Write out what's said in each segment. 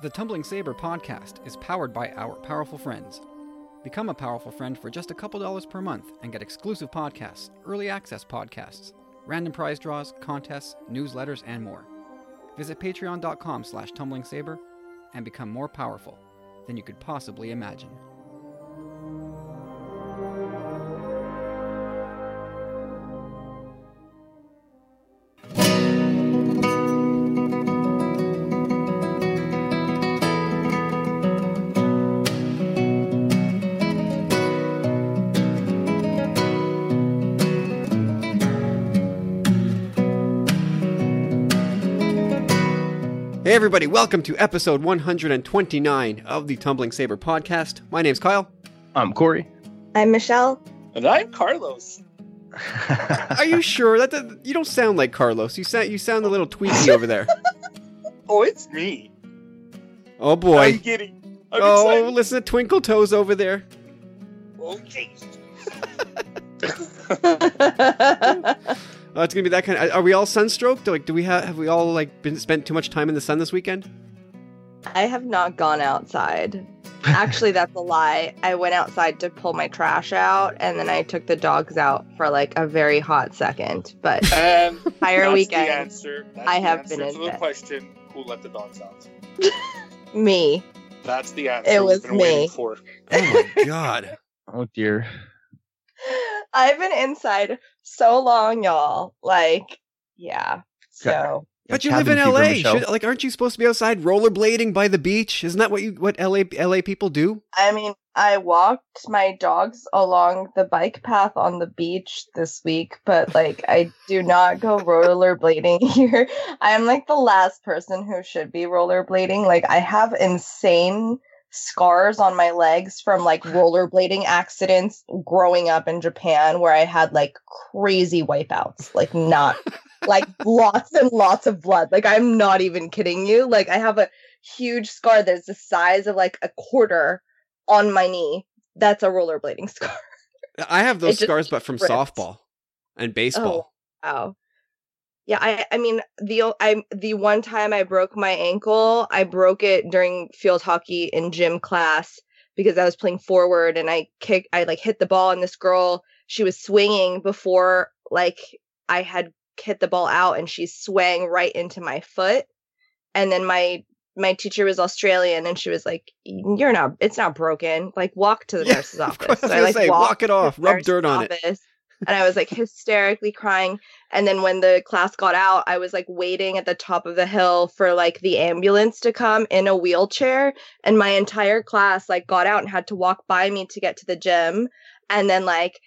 The Tumbling Saber podcast is powered by our powerful friends. Become a powerful friend for just a couple dollars per month and get exclusive podcasts, early access podcasts, random prize draws, contests, newsletters, and more. Visit patreon.com slash tumblingsaber and become more powerful than you could possibly imagine. Everybody, welcome to episode 129 of the Tumbling Saber podcast. My name's Kyle. I'm Corey. I'm Michelle. And I'm Carlos. Are you sure that, that you don't sound like Carlos? You sound you sound a little tweaky over there. Oh, it's me. Oh I'm boy. I'm Oh, excited. listen to Twinkle Toes over there. Okay. Oh, it's gonna be that kind. Of, are we all sunstroked? Like, do we have have we all like been spent too much time in the sun this weekend? I have not gone outside. Actually, that's a lie. I went outside to pull my trash out, and then I took the dogs out for like a very hot second. But And um, entire that's weekend, the answer. That's I the have answer been in to the bed. question: Who let the dogs out? me. That's the answer. It was been me. For. Oh my god. Oh dear. I've been inside so long, y'all. Like, yeah. So But you live in LA. Should, like, aren't you supposed to be outside rollerblading by the beach? Isn't that what you what LA LA people do? I mean, I walked my dogs along the bike path on the beach this week, but like I do not go rollerblading here. I'm like the last person who should be rollerblading. Like I have insane scars on my legs from like rollerblading accidents growing up in Japan where I had like crazy wipeouts. Like not like lots and lots of blood. Like I'm not even kidding you. Like I have a huge scar that's the size of like a quarter on my knee. That's a rollerblading scar. I have those It scars, but from ripped. softball and baseball. Oh, wow. Yeah, I I mean the I the one time I broke my ankle, I broke it during field hockey in gym class because I was playing forward and I kick I like hit the ball and this girl she was swinging before like I had hit the ball out and she swang right into my foot. And then my my teacher was Australian and she was like you're not it's not broken. Like walk to the Yeah, nurse's office. I So gonna like, say, walk it off, rub dirt on it. And I was like hysterically crying. And then when the class got out, I was like waiting at the top of the hill for like the ambulance to come in a wheelchair. And my entire class like got out and had to walk by me to get to the gym. And then like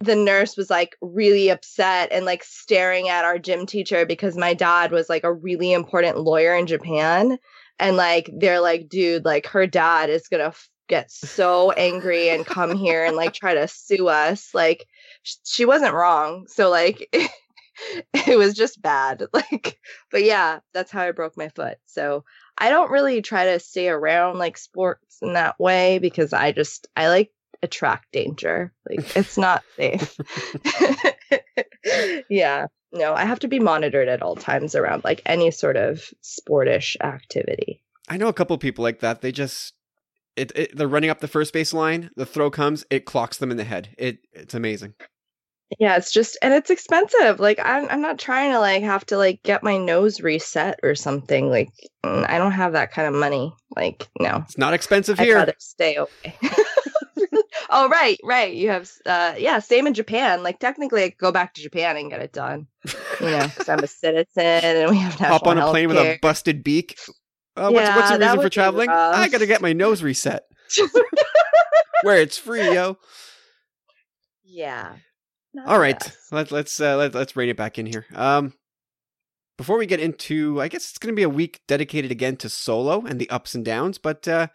the nurse was like really upset and like staring at our gym teacher because my dad was like a really important lawyer in Japan. And like they're like, dude, like her dad is gonna get so angry and come here and like try to sue us. Like sh- she wasn't wrong. So like it was just bad. Like but yeah, that's how I broke my foot. So I don't really try to stay around like sports in that way because I just I like attract danger. Like it's not safe. yeah. No, I have to be monitored at all times around like any sort of sportish activity. I know a couple people like that. They just it, it they're running up the first base line. The throw comes, it clocks them in the head. It it's amazing. Yeah, it's just and it's expensive. Like I'm I'm not trying to like have to like get my nose reset or something. Like mm, I don't have that kind of money. Like no. It's not expensive I'd here. rather stay away. oh right, right. You have uh yeah, same in Japan. Like technically I could go back to Japan and get it done. You know, because I'm a citizen and we have national Hop on a plane with a busted beak. Uh, what's, what's the reason for traveling? I gotta get my nose reset. Where it's free, yo. Yeah. Not All right, best. let, let's uh, let, let's rein it back in here. Um, before we get into, I guess it's going to be a week dedicated again to solo and the ups and downs. But uh,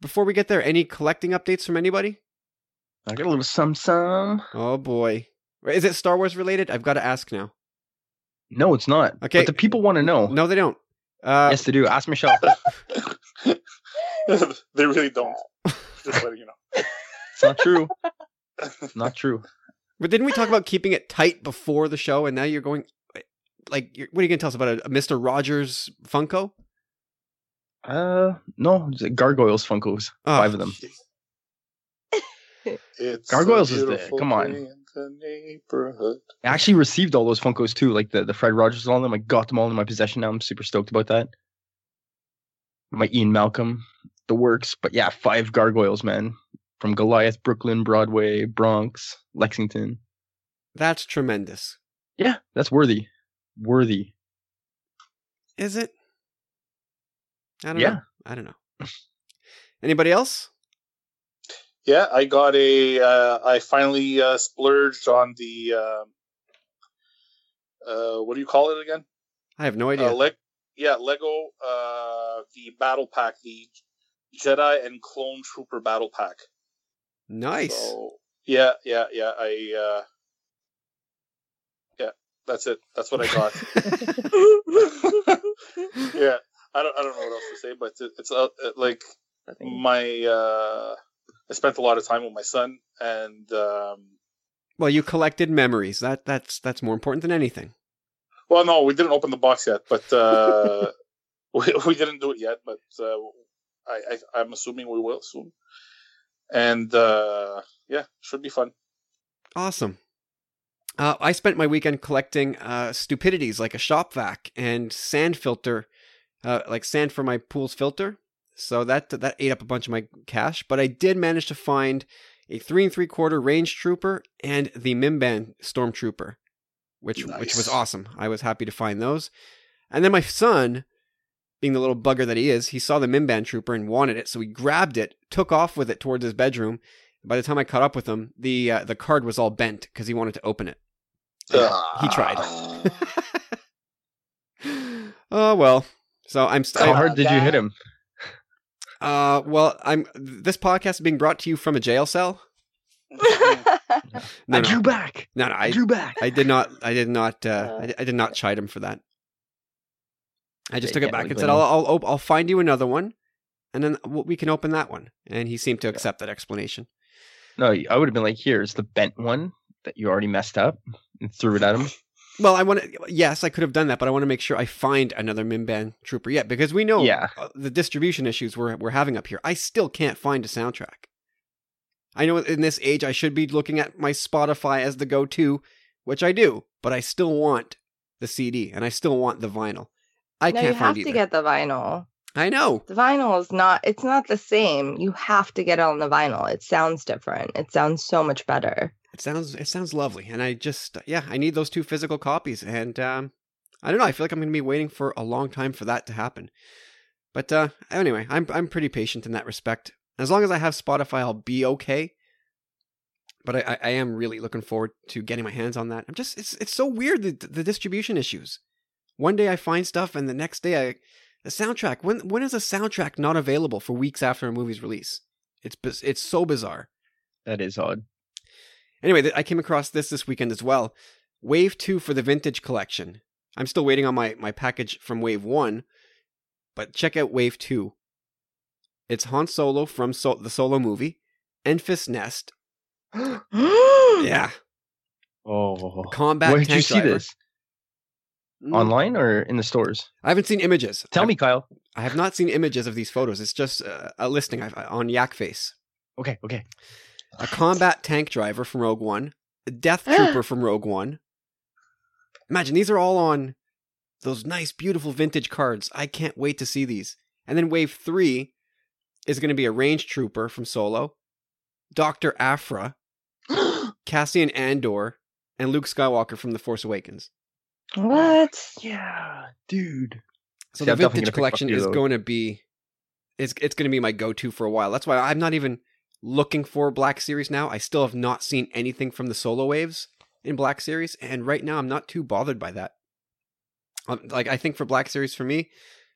before we get there, any collecting updates from anybody? I got a little some some. Oh boy, is it Star Wars related? I've got to ask now. No, it's not. Okay. But the people want to know. No, they don't. Uh, yes, they do. Ask Michelle. they really don't. Just letting you know. it's not true. It's Not true. But didn't we talk about keeping it tight before the show, and now you're going like, you're, what are you going to tell us about a, a Mister Rogers Funko? Uh, no, it's Gargoyles Funkos. Oh, Five of them. It's Gargoyles is the- beautiful come on. Day the neighborhood. I actually received all those Funkos too, like the, the Fred Rogers and all of them. I got them all in my possession now. I'm super stoked about that. My Ian Malcolm, the works. But yeah, five gargoyles, man. From Goliath, Brooklyn, Broadway, Bronx, Lexington. That's tremendous. Yeah, that's worthy. Worthy. Is it? I don't Yeah. know. I don't know. Anybody else? Yeah, I got a. Uh, I finally uh, splurged on the. Uh, uh, what do you call it again? I have no idea. Uh, leg, yeah, Lego. Uh, the battle pack, the Jedi and Clone Trooper battle pack. nice. So, yeah, yeah, yeah. I. Uh, yeah, that's it. That's what I got. yeah, I don't. I don't know what else to say, but it, it's uh, uh, like my. I spent a lot of time with my son, and um, well, you collected memories. That that's that's more important than anything. well, no, we didn't open the box yet, but uh, we we didn't do it yet. But uh, I, I I'm assuming we will soon, and uh, yeah, should be fun. Awesome. Uh, I spent my weekend collecting uh, stupidities like a shop vac and sand filter, uh, like sand for my pool's filter. So that that ate up a bunch of my cash. But I did manage to find a three and three quarter range trooper and the Mimban stormtrooper, which which was awesome. I was happy to find those. And then my son, being the little bugger that he is, he saw the Mimban trooper and wanted it, so he grabbed it, took off with it towards his bedroom. By the time I caught up with him, the uh, the card was all bent because he wanted to open it. he tried. oh well. So I'm. St- How hard did you hit him? Uh, well, I'm. This podcast is being brought to you from a jail cell. No, I no, drew back. no, no. I I, drew back. I did not. I did not. Uh, Uh. I, I did not chide him for that. I just They took it back and said, blame "I'll. I'll, I'll find you another one, and then we can open that one." And he seemed to accept that explanation. No, I would have been like, here's the bent one that you already messed up and threw it at him. Well, I want to. Yes, I could have done that, but I want to make sure I find another Mimban trooper yet because we know Yeah. uh, the distribution issues we're we're having up here. I still can't find a soundtrack. I know in this age I should be looking at my Spotify as the go-to, which I do, but I still want the CD and I still want the vinyl. I no, can't you have find to either. get the vinyl. I know. The vinyl is not. It's not the same. You have to get it on the vinyl. It sounds different. It sounds so much better. It sounds it sounds lovely, and I just yeah I need those two physical copies, and um, I don't know. I feel like I'm going to be waiting for a long time for that to happen. But uh, anyway, I'm I'm pretty patient in that respect. As long as I have Spotify, I'll be okay. But I, I, am really looking forward to getting my hands on that. I'm just it's it's so weird the the distribution issues. One day I find stuff, and the next day I the soundtrack. When when is a soundtrack not available for weeks after a movie's release? It's it's so bizarre. That is odd. Anyway, th- I came across this this weekend as well. Wave 2 for the vintage collection. I'm still waiting on my, my package from Wave 1, but check out Wave 2. It's Han Solo from so- the Solo movie, Enfys Nest. Yeah. Oh. Combat Where did tank you see driver. this? Online or in the stores? I haven't seen images. Tell I've- me, Kyle. I have not seen images of these photos. It's just uh, a listing I've, on Yakface. Okay, okay. A combat tank driver from Rogue One, a death trooper from Rogue One. Imagine these are all on those nice, beautiful vintage cards. I can't wait to see these. And then wave three is going to be a range trooper from Solo, Doctor Aphra, Cassian Andor, and Luke Skywalker from The Force Awakens. what? Yeah, dude. So See, the I'm vintage gonna pick up collection a few of is going to be it's it's going to be my go-to for a while. That's why I'm not even looking for Black Series now. I still have not seen anything from the solo waves in Black Series, and right now I'm not too bothered by that. Um, like I think for Black Series for me,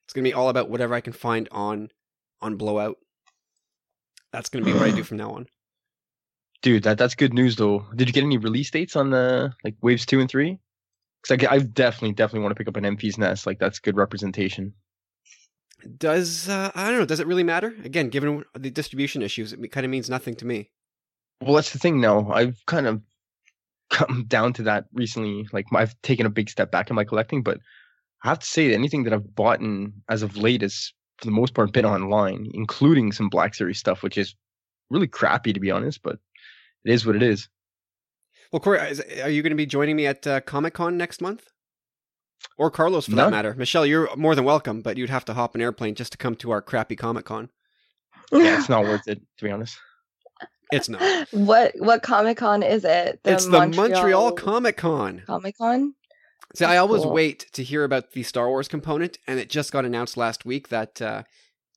it's going to be all about whatever I can find on on Blowout. That's going to be what I do from now on. Dude, that that's good news though. Did you get any release dates on the like waves two and three? Because I, I definitely definitely want to pick up an Enfys Nest. Like that's good representation. Does uh, I don't know? Does it really matter? Again, given the distribution issues, it kind of means nothing to me. Well, that's the thing now. I've kind of come down to that recently. Like I've taken a big step back in my collecting, but I have to say anything that I've bought in as of late has for the most part been online, including some Black Series stuff, which is really crappy to be honest, but it is what it is. Well, Corey, are you going to be joining me at uh, Comic Con next month? Or Carlos, for No. that matter. Michelle, you're more than welcome, but you'd have to hop an airplane just to come to our crappy Comic Con. Yeah, it's not worth it to be honest. It's not. what what Comic Con is it? it's the Montreal Comic Con. Comic Con. See, I always Cool. wait to hear about the Star Wars component, and it just got announced last week that uh,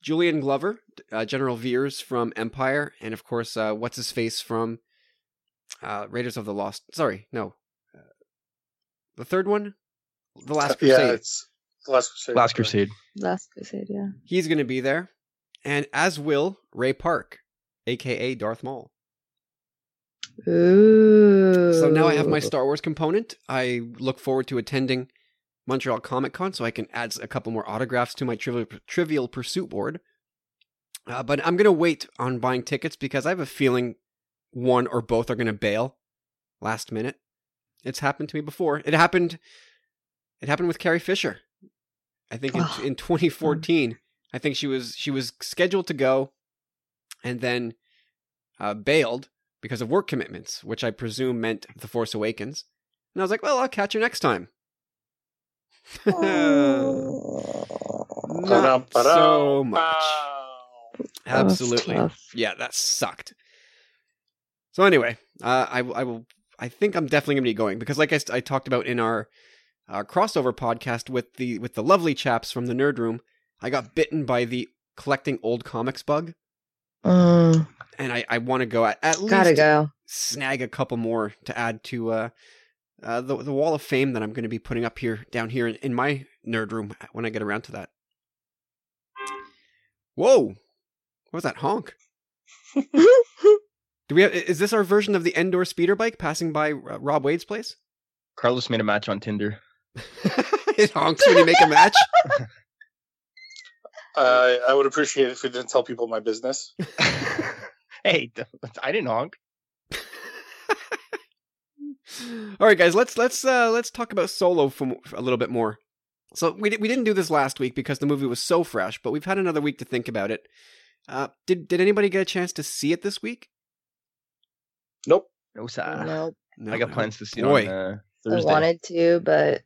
Julian Glover, uh, General Veers from Empire, and of course, uh, what's his face from uh, Raiders of the Lost. Sorry, no, uh, the third one, the Last Crusade. Yeah, it's Last Crusade. Last Crusade. Last Crusade, yeah. He's going to be there, and as will Ray Park, aka Darth Maul. Ooh. So now I have my Star Wars component. I look forward to attending Montreal Comic Con so I can add a couple more autographs to my Trivial, trivial Pursuit board. Uh, but I'm going to wait on buying tickets because I have a feeling one or both are going to bail last minute. It's happened to me before. It happened. It happened with Carrie Fisher. I think in, Ugh. in 2014. I think she was she was scheduled to go, and then uh, bailed because of work commitments, which I presume meant The Force Awakens. And I was like, well, I'll catch her next time. Not so much. Absolutely. Yeah, that sucked. So anyway, uh, I, I will. I think I'm definitely gonna be going because, like I talked about in our uh, crossover podcast with the with the lovely chaps from the Nerd Room, I got bitten by the collecting old comics bug, Mm, and I, I want to go at, at least gotta go. snag a couple more to add to uh, uh, the the wall of fame that I'm going to be putting up here down here in, in my nerd room when I get around to that. Whoa, what was that honk? Do we have? Is this our version of the Endor speeder bike passing by uh, Rob Wade's place? Carlos made a match on Tinder. it honks when you make a match. I I would appreciate it if you didn't tell people my business. hey, I didn't honk. All right, guys, let's let's uh, let's talk about Solo for a little bit more. So we di- we didn't do this last week because the movie was so fresh, but we've had another week to think about it. Uh, did did anybody get a chance to see it this week? Nope. No, sir. nope. No, I got no. plans to see Boy. it on uh, I wanted to, but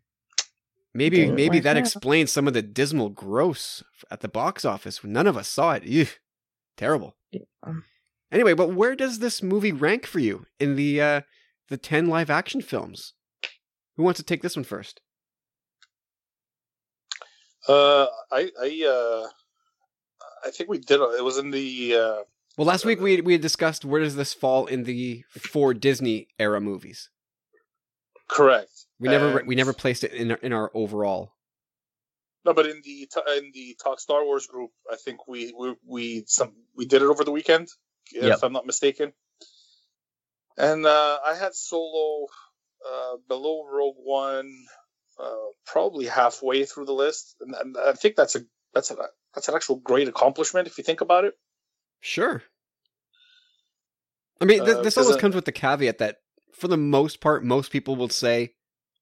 Maybe maybe that explains some of the dismal gross at the box office. None of us saw it. Ew, terrible. um, Anyway, but where does this movie rank for you in the uh, the ten live action films? Who wants to take this one first? Uh, I I uh, I think we did. It was in the uh, Well, last week we we had discussed where does this fall in the four Disney era movies. correct. We never And- we never placed it in our, in our overall. No, but in the in the talk Star Wars group, I think we we we some we did it over the weekend, Yep. if I'm not mistaken. And uh, I had Solo uh, below Rogue One, uh, probably halfway through the list, and, and I think that's a that's a that's an actual great accomplishment if you think about it. Sure. I mean, th- Uh, always uh, comes with the caveat that, for the most part, most people will say,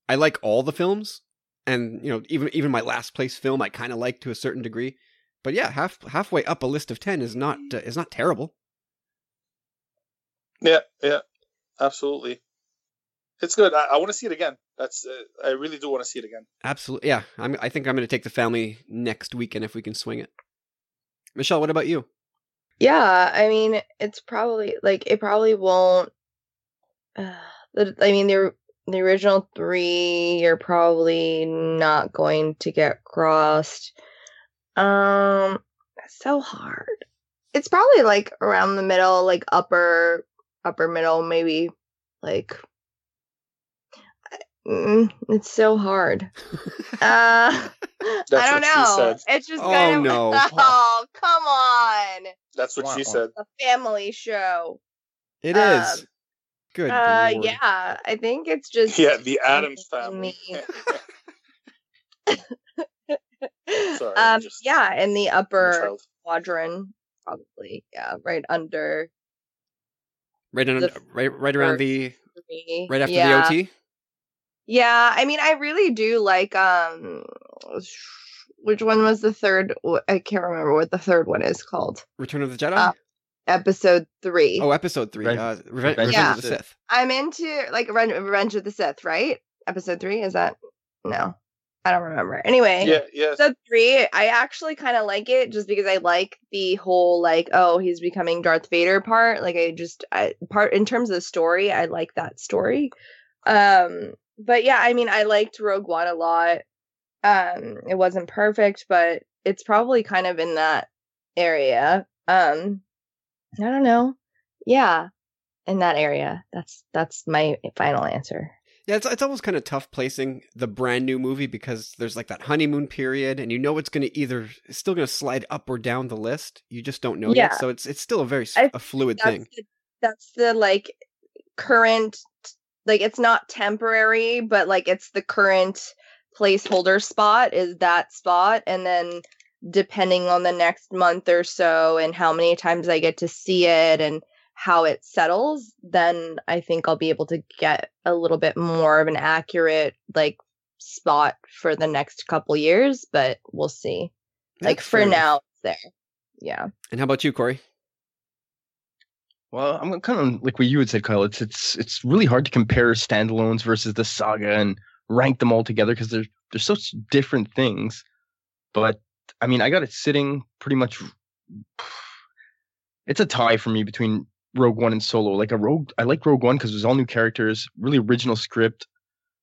"I like all the films," and you know, even even my last place film, I kind of like to a certain degree. But yeah, half halfway up a list of ten is not uh, is not terrible. Yeah, yeah, absolutely. It's good. I, I want to see it again. That's uh, I really do want to see it again. Absolutely, yeah. I'm, I think I'm going to take the family next weekend if we can swing it. Michelle, what about you? yeah, I mean, it's probably like it probably won't. Uh, I mean, the the original three, you're probably not going to get crossed. Um, it's so hard. It's probably like around the middle, like upper upper middle, maybe like. Mm, it's so hard. Uh, I don't what she know. said. It's just Oh, kind of no. oh come on, That's what Wah, she said. a family show. It is Um, good. Uh, lord. yeah, I think it's just Yeah, the Addams family. Sorry, um, just- yeah, in the upper child. quadrant, probably. Yeah, right under right on, the right right around the right after yeah. the OT. Yeah, I mean, I really do like um, which one was the third? I can't remember what the third one is called. Return of the Jedi. Uh, Episode three. oh, episode three. Revenge- uh, Reve- Revenge Revenge, of of the the Sith. Sith. I'm into like Ren- Revenge of the Sith, right? Episode three is that? No, I don't remember. Anyway, Yeah, yeah. episode three, I actually kind of like it just because I like the whole like, oh, he's becoming Darth Vader part. Like, I just I, part in terms of the story, I like that story. Um, but yeah, I mean, I liked Rogue One a lot. Um, it wasn't perfect, but it's probably kind of in that area. Um, I don't know. Yeah, in that area. That's that's my final answer. Yeah, it's it's almost kind of tough placing the brand new movie because there's like that honeymoon period, and you know it's going to either it's still going to slide up or down the list. You just don't know Yeah. yet, so it's it's still a very I a fluid that's thing. The, that's the like current like it's not temporary but like it's the current placeholder spot is that spot and then depending on the next month or so and how many times I get to see it and how it settles then I think I'll be able to get a little bit more of an accurate like spot for the next couple years but we'll see like for fair now it's there yeah And how about you, Corey? Well, I'm kind of like what you had said, Kyle. It's it's it's really hard to compare standalones versus the saga and rank them all together because they're they're such different things. But I mean, I got it sitting pretty much. It's a tie for me between Rogue One and Solo. Like a Rogue, I like Rogue One because it was all new characters, really original script.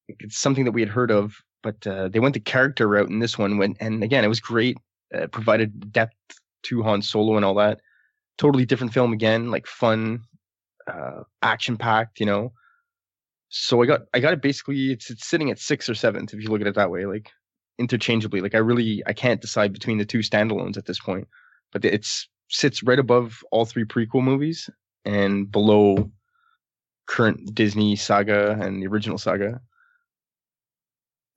It's something that we had heard of, but uh, they went the character route in this one. When and again, it was great. Uh, provided depth to Han Solo and all that totally different film again, like fun, uh, action packed, you know. So I got I got it basically it's it's sitting at six or seventh if you look at it that way, like interchangeably. Like I really I can't decide between the two standalones at this point, but it's sits right above all three prequel movies and below current Disney saga and the original saga.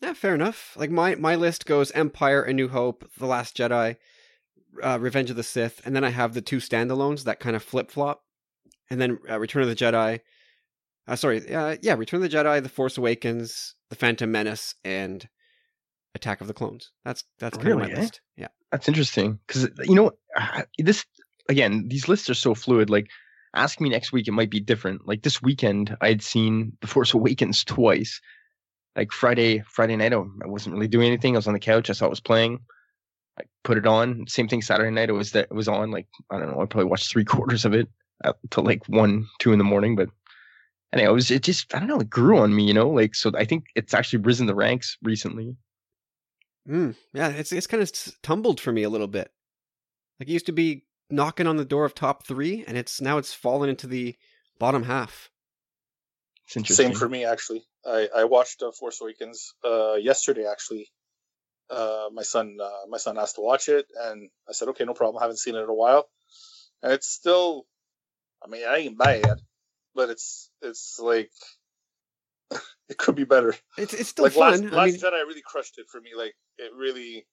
Yeah, fair enough. Like my my list goes Empire, A New Hope, The Last Jedi, uh, Revenge of the Sith, and then I have the two standalones that kind of flip flop, and then uh, Return of the Jedi. Uh, sorry, uh, yeah, Return of the Jedi, The Force Awakens, The Phantom Menace, and Attack of the Clones. That's that's kind of Really, my eh? list. Yeah. That's interesting because you know this again. These lists are so fluid. Like, ask me next week, it might be different. Like this weekend, I had seen The Force Awakens twice. Like Friday, Friday night, I wasn't really doing anything. I was on the couch. I saw it was playing. I put it on. Same thing Saturday night. It was that it was on. Like I don't know. I probably watched three quarters of it up till like one, two in the morning. But anyway, it was it just I don't know. It grew on me, you know. Like so, I think it's actually risen the ranks recently. Mm, yeah, it's it's kind of tumbled for me a little bit. Like it used to be knocking on the door of top three, and it's now it's fallen into the bottom half. It's interesting. Same for me, actually. I I watched uh, Force Awakens uh, yesterday. Actually, uh, my son uh, my son asked to watch it, and I said, okay, no problem. I haven't seen it in a while, and it's still. I mean, I ain't bad, but it's it's like it could be better. It's it's still like fun. Last, I mean, Jedi really crushed it for me. Like it really,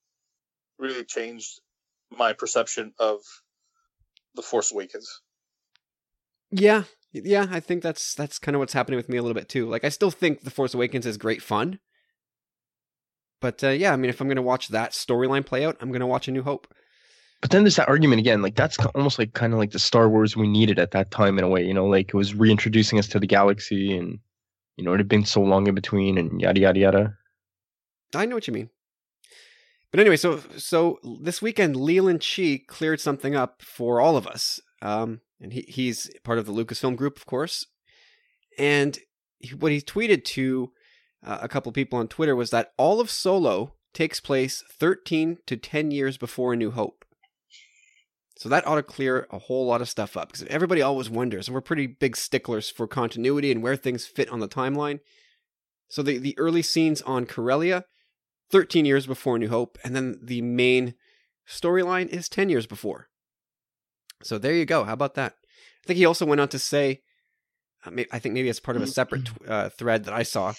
really changed my perception of the Force Awakens. yeah, yeah. I think that's that's kind of what's happening with me a little bit too. Like I still think The Force Awakens is great fun, but uh, yeah, I mean, if I'm gonna watch that storyline play out, I'm gonna watch A New Hope. But then there's that argument again, like that's almost like kind of like the Star Wars we needed at that time in a way, you know, like it was reintroducing us to the galaxy and you know, it had been so long in between and yada yada yada. I know what you mean. But anyway, so so this weekend, Leland Chee cleared something up for all of us. Um, and he, he's part of the Lucasfilm group, of course. And he, what he tweeted to uh, a couple people on Twitter was that all of Solo takes place 13 to 10 years before A New Hope. So that ought to clear a whole lot of stuff up because everybody always wonders, and we're pretty big sticklers for continuity and where things fit on the timeline. So the, the early scenes on Corellia, 13 years before New Hope, and then the main storyline is 10 years before. So there you go. How about that? I think he also went on to say, uh, I think maybe as part of a separate uh, thread that I saw,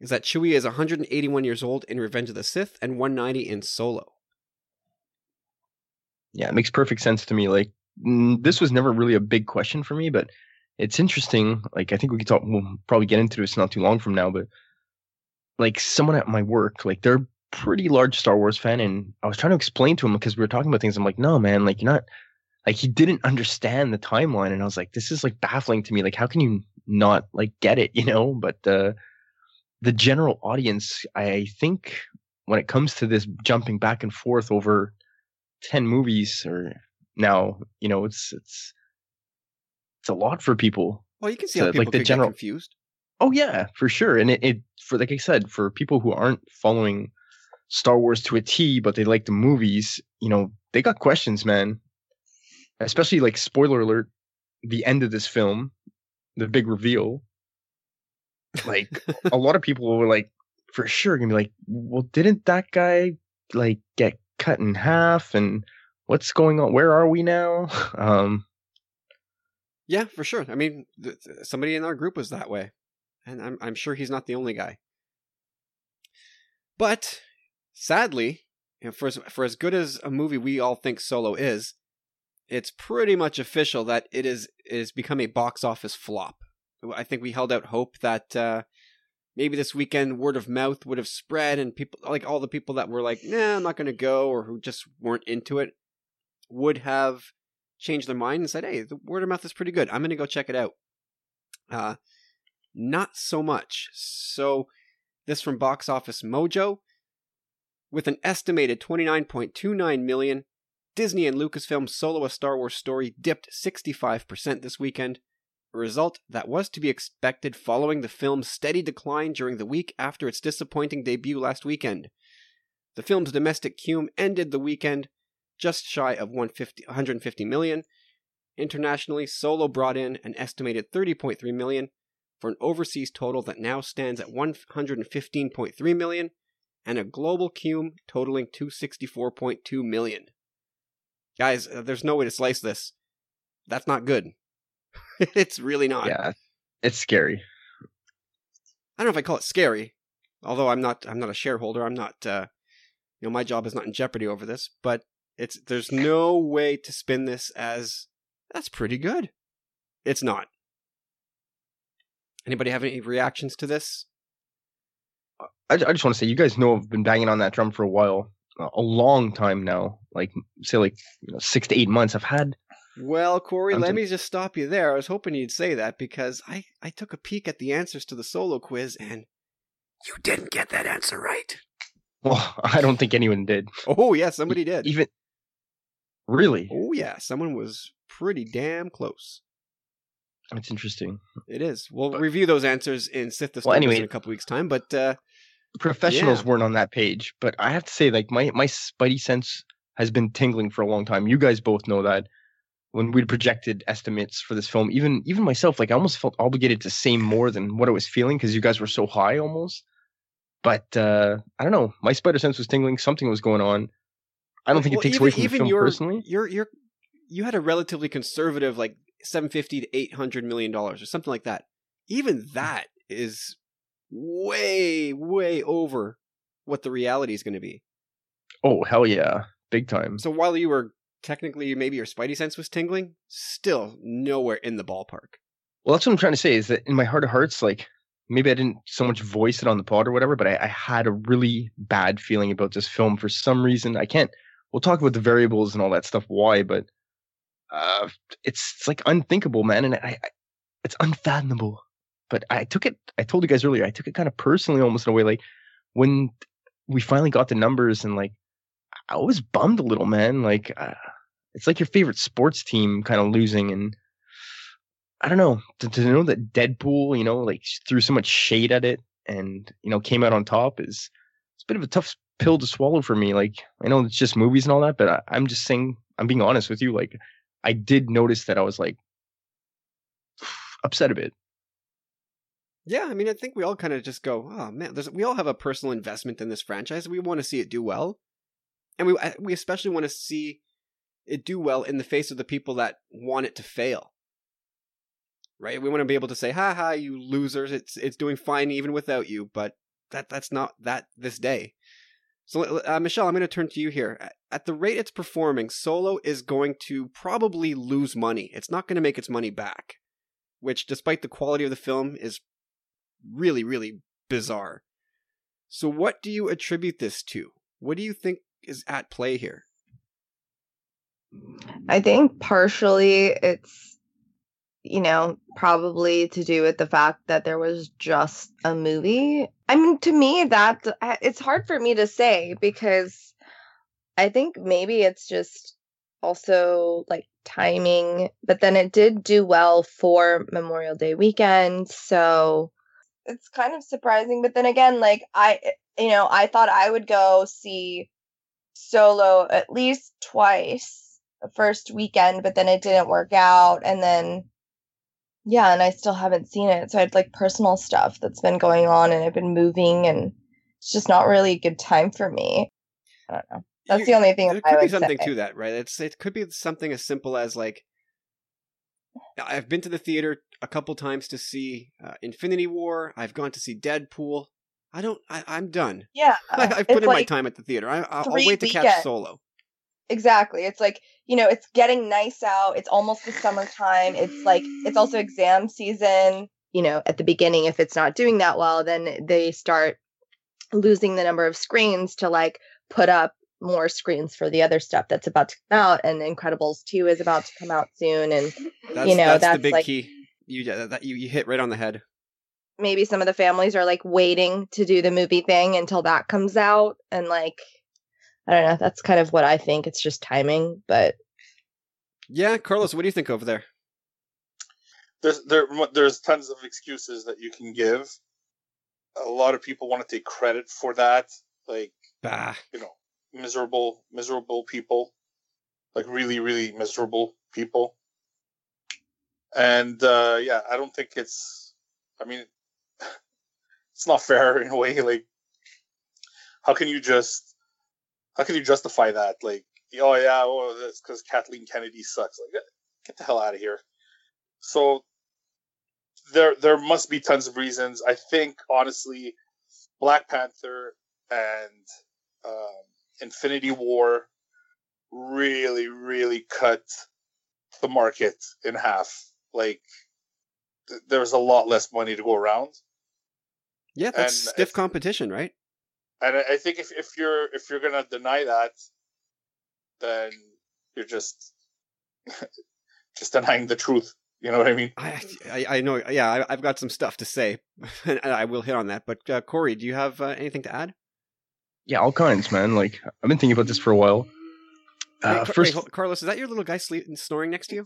is that Chewie is 181 years old in Revenge of the Sith and 190 in Solo. Yeah, it makes perfect sense to me. Like this was never really a big question for me, but it's interesting. Like I think we could talk. We'll probably get into this not too long from now, but like someone at my work, like they're pretty large Star Wars fan, and I was trying to explain to him because we were talking about things. I'm like, no, man, like you're not. Like he didn't understand the timeline, and I was like, this is like baffling to me. Like, how can you not like get it? You know, but uh, the general audience, I think, when it comes to this jumping back and forth over ten movies, or now, you know, it's it's it's a lot for people. Well, you can see how like, the general- confused. Oh yeah, for sure. And it, it for like I said, for people who aren't following Star Wars to a T, but they like the movies, you know, they got questions, man. Especially like spoiler alert, the end of this film, the big reveal. Like a lot of people were like, for sure, gonna be like, well, didn't that guy like get cut in half? And what's going on? Where are we now? Um, Yeah, for sure. I mean, th- somebody in our group was that way, and I'm I'm sure he's not the only guy. But sadly, you know, for as, for as good as a movie we all think Solo is, it's pretty much official that it is it has become a box office flop. I think we held out hope that uh, maybe this weekend word of mouth would have spread, and people like all the people that were like, "Nah, I'm not going to go," or who just weren't into it, would have changed their mind and said, "Hey, the word of mouth is pretty good. I'm going to go check it out." Uh, not so much. So, this from Box Office Mojo, with an estimated 29.29 million, Disney and Lucasfilm Solo: A Star Wars Story dipped 65% this weekend. A result that was to be expected following the film's steady decline during the week after its disappointing debut last weekend. The film's domestic cume ended the weekend just shy of 150, 150 million. Internationally, Solo brought in an estimated 30.3 million for an overseas total that now stands at 115.3 million and a global cume totaling 264.2 million. Guys, uh, there's no way to slice this. That's not good. it's really not. yeah, it's scary. I don't know if I call it scary, although I'm not. I'm not a shareholder. I'm not. Uh, you know, my job is not in jeopardy over this. But it's there's no way to spin this as that's pretty good. It's not. Anybody have any reactions to this? I, I just want to say, you guys know I've been banging on that drum for a while, a a long time now. Like, say, like you know, six to eight months. I've had. Well, Corey, I'm let just- me just stop you there. I was hoping you'd say that because I I took a peek at the answers to the solo quiz and you didn't get that answer right. Well, I don't think anyone did. Oh yeah, somebody did. Even. Really, Oh yeah, someone was pretty damn close. it's interesting. It is. We'll But- review those answers in Sith the Well, anyway- in a couple weeks' time. But uh, Professionals Yeah. weren't on that page, but I have to say, like my my spidey sense has been tingling for a long time. You guys both know that. When we projected estimates for this film, even even myself, like I almost felt obligated to say more than what I was feeling because you guys were so high almost. But uh I don't know. My spider sense was tingling. Something was going on. I don't think well, it takes even, away from the even film your, personally. Your your you had a relatively conservative like seven fifty to eight hundred million dollars or something like that. Even that is way way over what the reality is going to be. Oh hell yeah, big time. So while you were technically maybe your spidey sense was tingling, still nowhere in the ballpark. Well, that's what I'm trying to say is that in my heart of hearts, like maybe I didn't so much voice it on the pod or whatever, but I, I had a really bad feeling about this film for some reason. I can't. We'll talk about the variables and all that stuff. Why? But uh, it's it's like unthinkable, man, and I, I it's unfathomable. But I took it. I told you guys earlier. I took it kind of personally, almost in a way. Like when we finally got the numbers, and like I was bummed a little, man. Like uh, it's like your favorite sports team kind of losing, and I don't know to, to know that Deadpool, you know, like threw so much shade at it and you know came out on top is it's a bit of a tough pill to swallow for me. Like I know it's just movies and all that, but I, I'm just saying I'm being honest with you. Like I did notice that I was like upset a bit. Yeah, I mean, I think we all kind of just go, "Oh man, we all have a personal investment in this franchise. We want to see it do well, and we we especially want to see it do well in the face of the people that want it to fail. Right? We want to be able to say, "Ha ha, you losers! It's it's doing fine even without you." But that that's not that this day. So, uh, Michelle, I'm going to turn to you here. At the rate it's performing, Solo is going to probably lose money. It's not going to make its money back, which, despite the quality of the film, is really, really bizarre. So, what do you attribute this to? What do you think is at play here? I think partially it's, you know, probably to do with the fact that there was just a movie. I mean, to me, that it's hard for me to say because I think maybe it's just also like timing, but then it did do well for Memorial Day weekend. So it's kind of surprising. But then again, like, I, you know, I thought I would go see solo at least twice first weekend, but then it didn't work out. And then, yeah, and I still haven't seen it. So I had like personal stuff that's been going on and I've been moving and it's just not really a good time for me. I don't know. That's the only thing There could be something say. to that, right? It's it could be something as simple as like I've been to the theater a couple times to see uh, Infinity War. I've gone to see Deadpool. I don't. I, I'm done. Yeah. I, I've it's put in my time at the theater. I, I'll, I'll wait to catch. Solo. Exactly. It's like, you know, it's getting nice out. It's almost the summertime. It's like, it's also exam season. You know, at the beginning, if it's not doing that well, then they start losing the number of screens to like put up more screens for the other stuff that's about to come out. And Incredibles 2 is about to come out soon. And That's, You know, that's, the big like- key. You, that- you you hit right on the head. maybe some of the families are like waiting to do the movie thing until that comes out. And like, I don't know. That's kind of what I think. It's just timing. But Yeah, Carlos, what do you think over there? there's there there's tons of excuses that you can give. A lot of people want to take credit for that, like Bah. you know, miserable, miserable people, like really, really miserable people. And uh, yeah, I don't think it's. I mean, it's not fair in a way. Like, how can you just? How can you justify that? Like, oh yeah, well that's because Kathleen Kennedy sucks. Like, get the hell out of here. So there, there must be tons of reasons. I think honestly, Black Panther and um, Infinity War really, really cut the market in half. Like, th- there's a lot less money to go around. Yeah, that's And stiff if- competition, right? And I I think if, if you're if you're gonna deny that, then you're just just denying the truth. You know what I mean? I, I, I know. Yeah, I, I've got some stuff to say, and I will hit on that. But uh, Corey, do you have uh, anything to add? Yeah, all kinds, man. Like I've been thinking about this for a while. Uh, Car- first, wait, Carlos, is that your little guy sleep snoring next to you?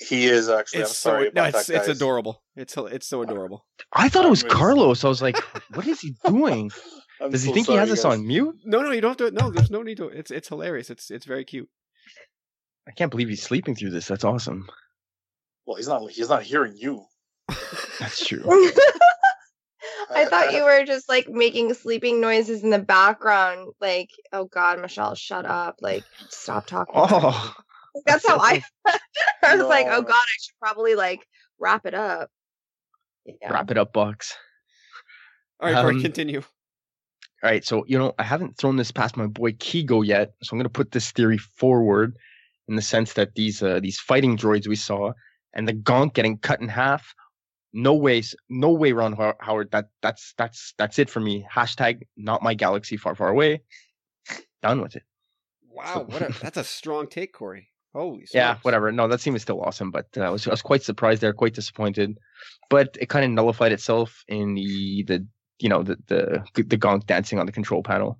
He is actually. I'm It's so sorry no, it's that, it's adorable. It's it's so adorable. I thought it was Carlos. I was like, what is he doing? I'm Does he so think he has us on mute? No, no, you don't have to. No, there's no need to. It's it's hilarious. It's it's very cute. I can't believe he's sleeping through this. That's awesome. Well, he's not. He's not hearing you. That's true. I thought you were just like making sleeping noises in the background. Like, oh God, Michelle, shut up. Like, stop talking. Oh, That's how I. I was like, oh God, I should probably like wrap it up. Yeah. wrap it up, box. All right, Corey, Um, continue. All right, so you know I haven't thrown this past my boy Kigo yet, so I'm gonna put this theory forward in the sense that these uh, these fighting droids we saw and the Gonk getting cut in half. No ways, no way, Ron Howard. That that's that's that's it for me. Hashtag not my galaxy far far away. Done with it. Wow, what a that's a strong take, Corey. Holy Yeah, smokes. whatever. No, that scene was still awesome, but uh, I was I was quite surprised there, quite disappointed. But it kind of nullified itself in the the you know the the the gonk dancing on the control panel,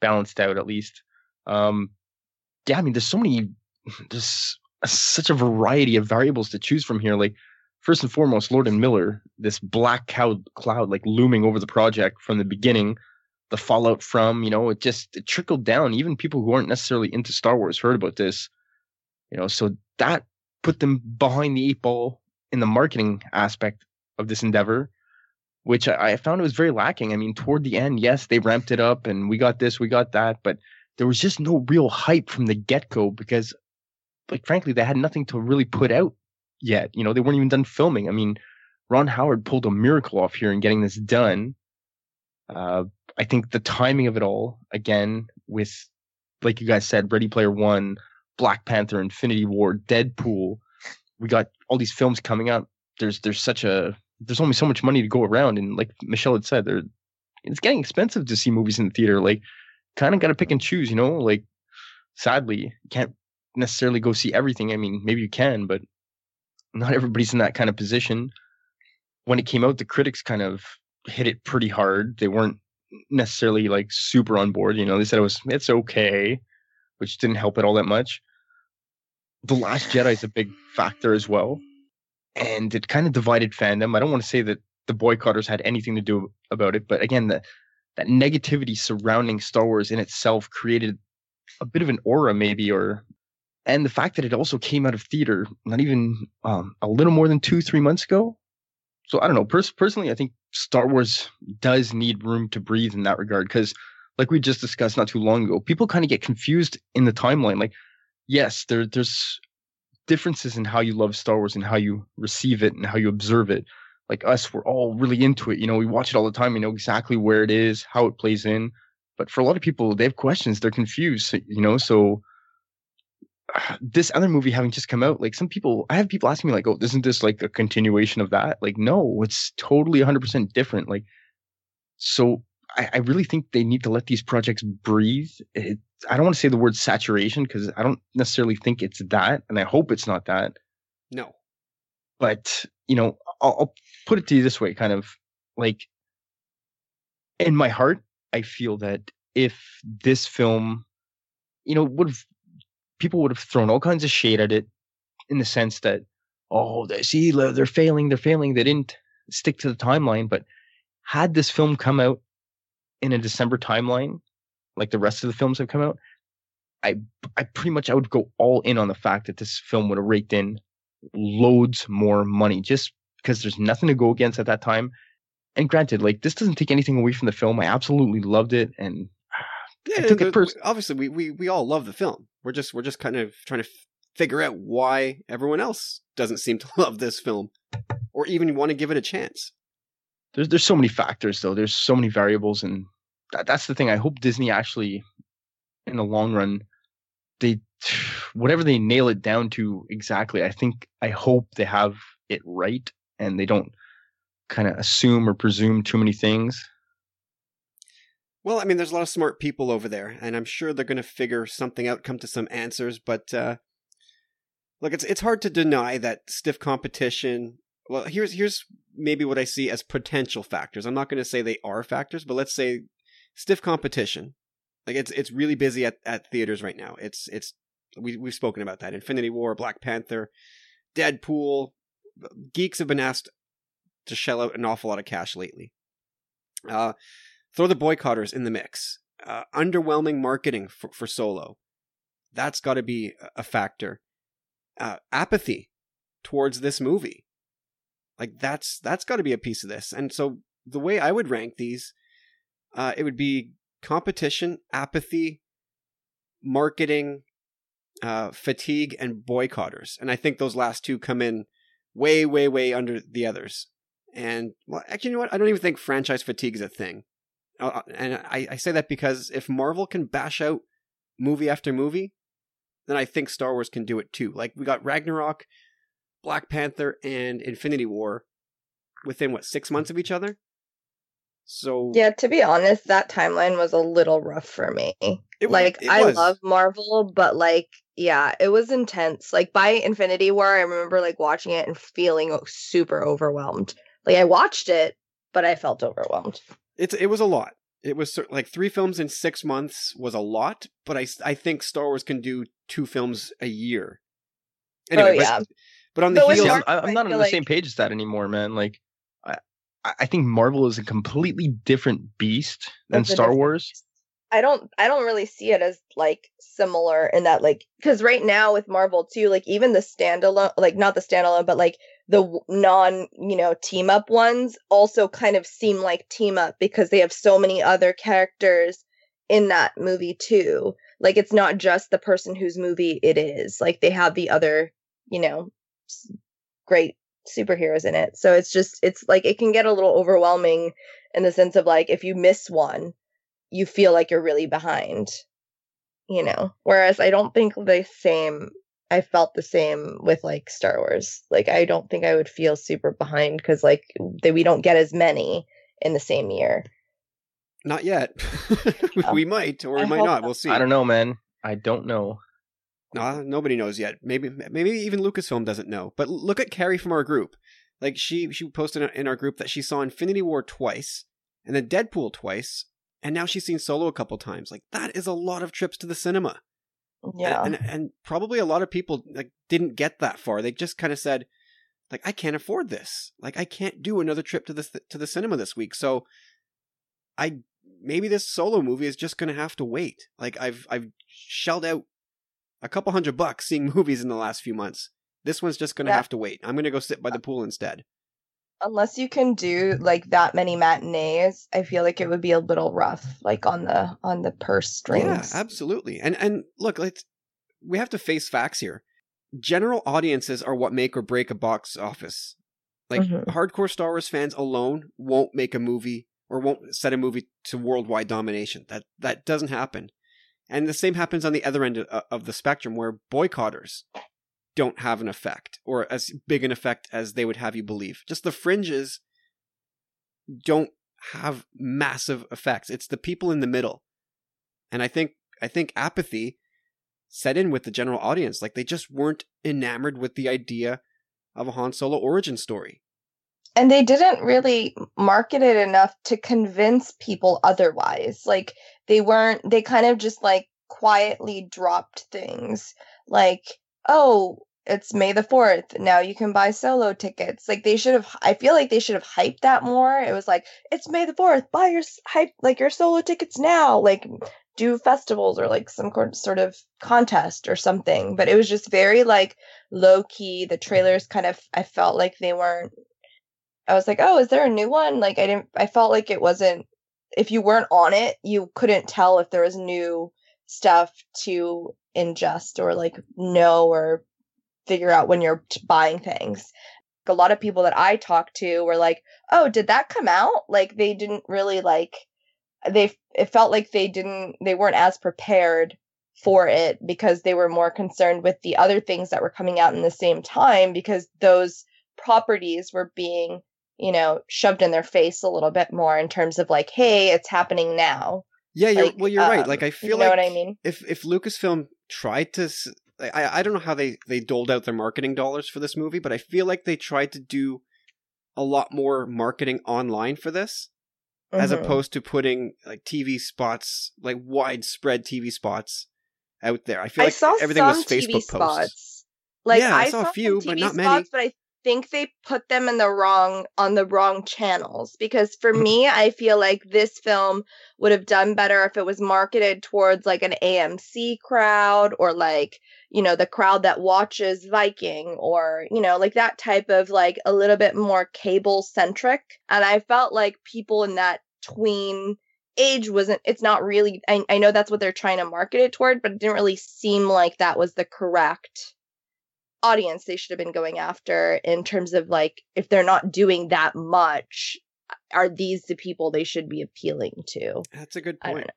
balanced out at least. Um, yeah, I mean, there's so many, there's such a variety of variables to choose from here. Like first and foremost, Lord and Miller, this black cloud cloud like looming over the project from the beginning. The fallout from, you know, it just it trickled down. Even people who aren't necessarily into Star Wars heard about this you know so that put them behind the eight ball in the marketing aspect of this endeavor which I, I found it was very lacking. I mean toward the end yes they ramped it up and we got this we got that but there was just no real hype from the get-go because like frankly they had nothing to really put out yet. You know they weren't even done filming. I mean ron howard pulled a miracle off here in getting this done. Uh, i think the timing of it all again with like you guys said ready player one Black Panther, Infinity War, Deadpool. We got all these films coming out. There's there's such a there's only so much money to go around, and like Michelle had said, there it's getting expensive to see movies in the theater. Like, kind of got to pick and choose, you know. Like, sadly, you can't necessarily go see everything. I mean, maybe you can, but not everybody's in that kind of position. When it came out, the critics kind of hit it pretty hard. They weren't necessarily like super on board. You know, they said it was it's okay, which didn't help it all that much. The Last Jedi is a big factor as well, and it kind of divided fandom. I don't want to say that the boycotters had anything to do about it, but again, the that negativity surrounding Star Wars in itself created a bit of an aura, maybe, or and the fact that it also came out of theater not even um, a little more than two, three months ago. So I don't know. Pers- personally, I think Star Wars does need room to breathe in that regard because, like we just discussed not too long ago, people kind of get confused in the timeline. Like, yes, there there's differences in how you love Star Wars and how you receive it and how you observe it. Like us, we're all really into it. You know, we watch it all the time. We know exactly where it is, how it plays in. But for a lot of people, they have questions. They're confused. You know, so this other movie having just come out, like some people, I have people asking me like, "Oh, isn't this like a continuation of that?" Like, no, it's totally 100% different. Like, so I, I really think they need to let these projects breathe. It, I don't want to say the word saturation because I don't necessarily think it's that, and I hope it's not that. No, but you know, I'll, I'll put it to you this way, kind of like in my heart, I feel that if this film, you know, would have people would have thrown all kinds of shade at it in the sense that, oh, they see, they're failing, they're failing. They didn't stick to the timeline. But had this film come out in a December timeline, like the rest of the films have come out, I I pretty much I would go all in on the fact that this film would have raked in loads more money just because there's nothing to go against at that time. And granted, like this doesn't take anything away from the film. I absolutely loved it, and yeah, I took it pers- obviously we, we we all love the film. We're just we're just kind of trying to f- figure out why everyone else doesn't seem to love this film, or even want to give it a chance. There's there's so many factors though. There's so many variables, and that, that's the thing. I hope Disney actually, in the long run, they whatever they nail it down to exactly. I think I hope they have it right, and they don't kind of assume or presume too many things. Well, I mean, there's a lot of smart people over there, and I'm sure they're going to figure something out, come to some answers. But uh, look, it's it's hard to deny that stiff competition. Well, here's here's maybe what I see as potential factors. I'm not going to say they are factors, but let's say stiff competition. Like it's it's really busy at, at theaters right now. It's it's we we've spoken about that. Infinity War, Black Panther, Deadpool. Geeks have been asked to shell out an awful lot of cash lately. Uh, Throw the boycotters in the mix. Uh, underwhelming marketing for, for Solo. That's got to be a factor. Uh, apathy towards this movie. Like that's that's got to be a piece of this. And so the way I would rank these, uh, it would be competition, apathy, marketing, uh, fatigue, and boycotters. And I think those last two come in way, way, way under the others. And well, actually, you know what? I don't even think franchise fatigue is a thing. Uh, uh, and I, I say that because if Marvel can bash out movie after movie, then I think Star Wars can do it too. Like we got Ragnarok, Black Panther, and Infinity War within what six months of each other. So yeah, to be honest, that timeline was a little rough for me. It, like I love Marvel, but like yeah, it was intense. Like by Infinity War, I remember like watching it and feeling super overwhelmed. Like I watched it, but I felt overwhelmed. It's it was a lot. It was like three films in six months was a lot, but I I think Star Wars can do two films a year. Anyway, oh, yeah. but, but on the but heels, I'm, I'm, not on the like... same page as that anymore, man. Like, I I think Marvel is a completely different beast than Star Wars. I don't I don't really see it as like similar in that like because right now with Marvel too, like even the standalone like not the standalone, but like the non, you know, team up ones also kind of seem like team up because they have so many other characters in that movie too. Like it's not just the person whose movie it is. Like they have the other, you know, great superheroes in it. So it's just it's like it can get a little overwhelming in the sense of like if you miss one, you feel like you're really behind. You know. Whereas I don't think the same I felt the same with like Star Wars. Like I don't think I would feel super behind because like that we don't get as many in the same year. Not yet. we might, or we I might not. not. We'll see. I don't know, man. I don't know. Nah, uh, nobody knows yet. Maybe, maybe even Lucasfilm doesn't know. But look at Carrie from our group. Like she, she posted in our group that she saw Infinity War twice, and then Deadpool twice, and now she's seen Solo a couple times. Like that is a lot of trips to the cinema. Yeah. and, and and probably a lot of people like didn't get that far. They just kind of said, like, I can't afford this. Like, I can't do another trip to the to the cinema this week. So, I maybe this solo movie is just gonna have to wait. Like, I've I've shelled out a couple hundred bucks seeing movies in the last few months. This one's just gonna Yeah. have to wait. I'm gonna go sit by the pool instead. Unless you can do like that many matinees, I feel like it would be a little rough, like on the on the purse strings. Yeah, absolutely. And and look, let's we have to face facts here. General audiences are what make or break a box office. Like Mhm. hardcore Star Wars fans alone won't make a movie or won't set a movie to worldwide domination. That that doesn't happen. And the same happens on the other end of, the spectrum where boycotters don't have an effect or as big an effect as they would have you believe. Just the fringes don't have massive effects. It's the people in the middle. And I think I think apathy set in with the general audience. Like they just weren't enamored with the idea of a Han Solo origin story. And they didn't really market it enough to convince people otherwise. Like they weren't they kind of just like quietly dropped things. Like oh it's may the 4th now you can buy solo tickets. Like they should have i feel like they should have hyped that more. It was like it's may the 4th buy your hype like your solo tickets now. Like do festivals or like some sort of contest or something. But it was just very like low key the trailers kind of i felt like they weren't I was like, oh, is there a new one? Like, I didn't, I felt like it wasn't, if you weren't on it, you couldn't tell if there was new stuff to ingest or like know or figure out when you're buying things. A lot of people that I talked to were like, oh, did that come out? Like, they didn't really like, they, it felt like they didn't, they weren't as prepared for it because they were more concerned with the other things that were coming out in the same time because those properties were being you know, shoved in their face a little bit more in terms of like, hey, it's happening now. Yeah, you're, Like, well, you're right. um, Like I You feel know like what I mean? if if Lucasfilm tried to, I I don't know how they they doled out their marketing dollars for this movie, but I feel like they tried to do a lot more marketing online for this, as Mhm. opposed to putting like TV spots, like widespread TV spots out there. I feel I like saw everything some was Facebook TV posts. spots. Like Yeah, I I, saw a few, but not many. spots, but I think they put them in the wrong on the wrong channels because for Mm. me, I feel like this film would have done better if it was marketed towards like an AMC crowd or like you know the crowd that watches Viking or you know like that type of like a little bit more cable centric. And I felt like people in that tween age wasn't it's not really I, I know that's what they're trying to market it toward but it didn't really seem like that was the correct audience they should have been going after in terms of like if they're not doing that much are these the people they should be appealing to That's a good i don't point. know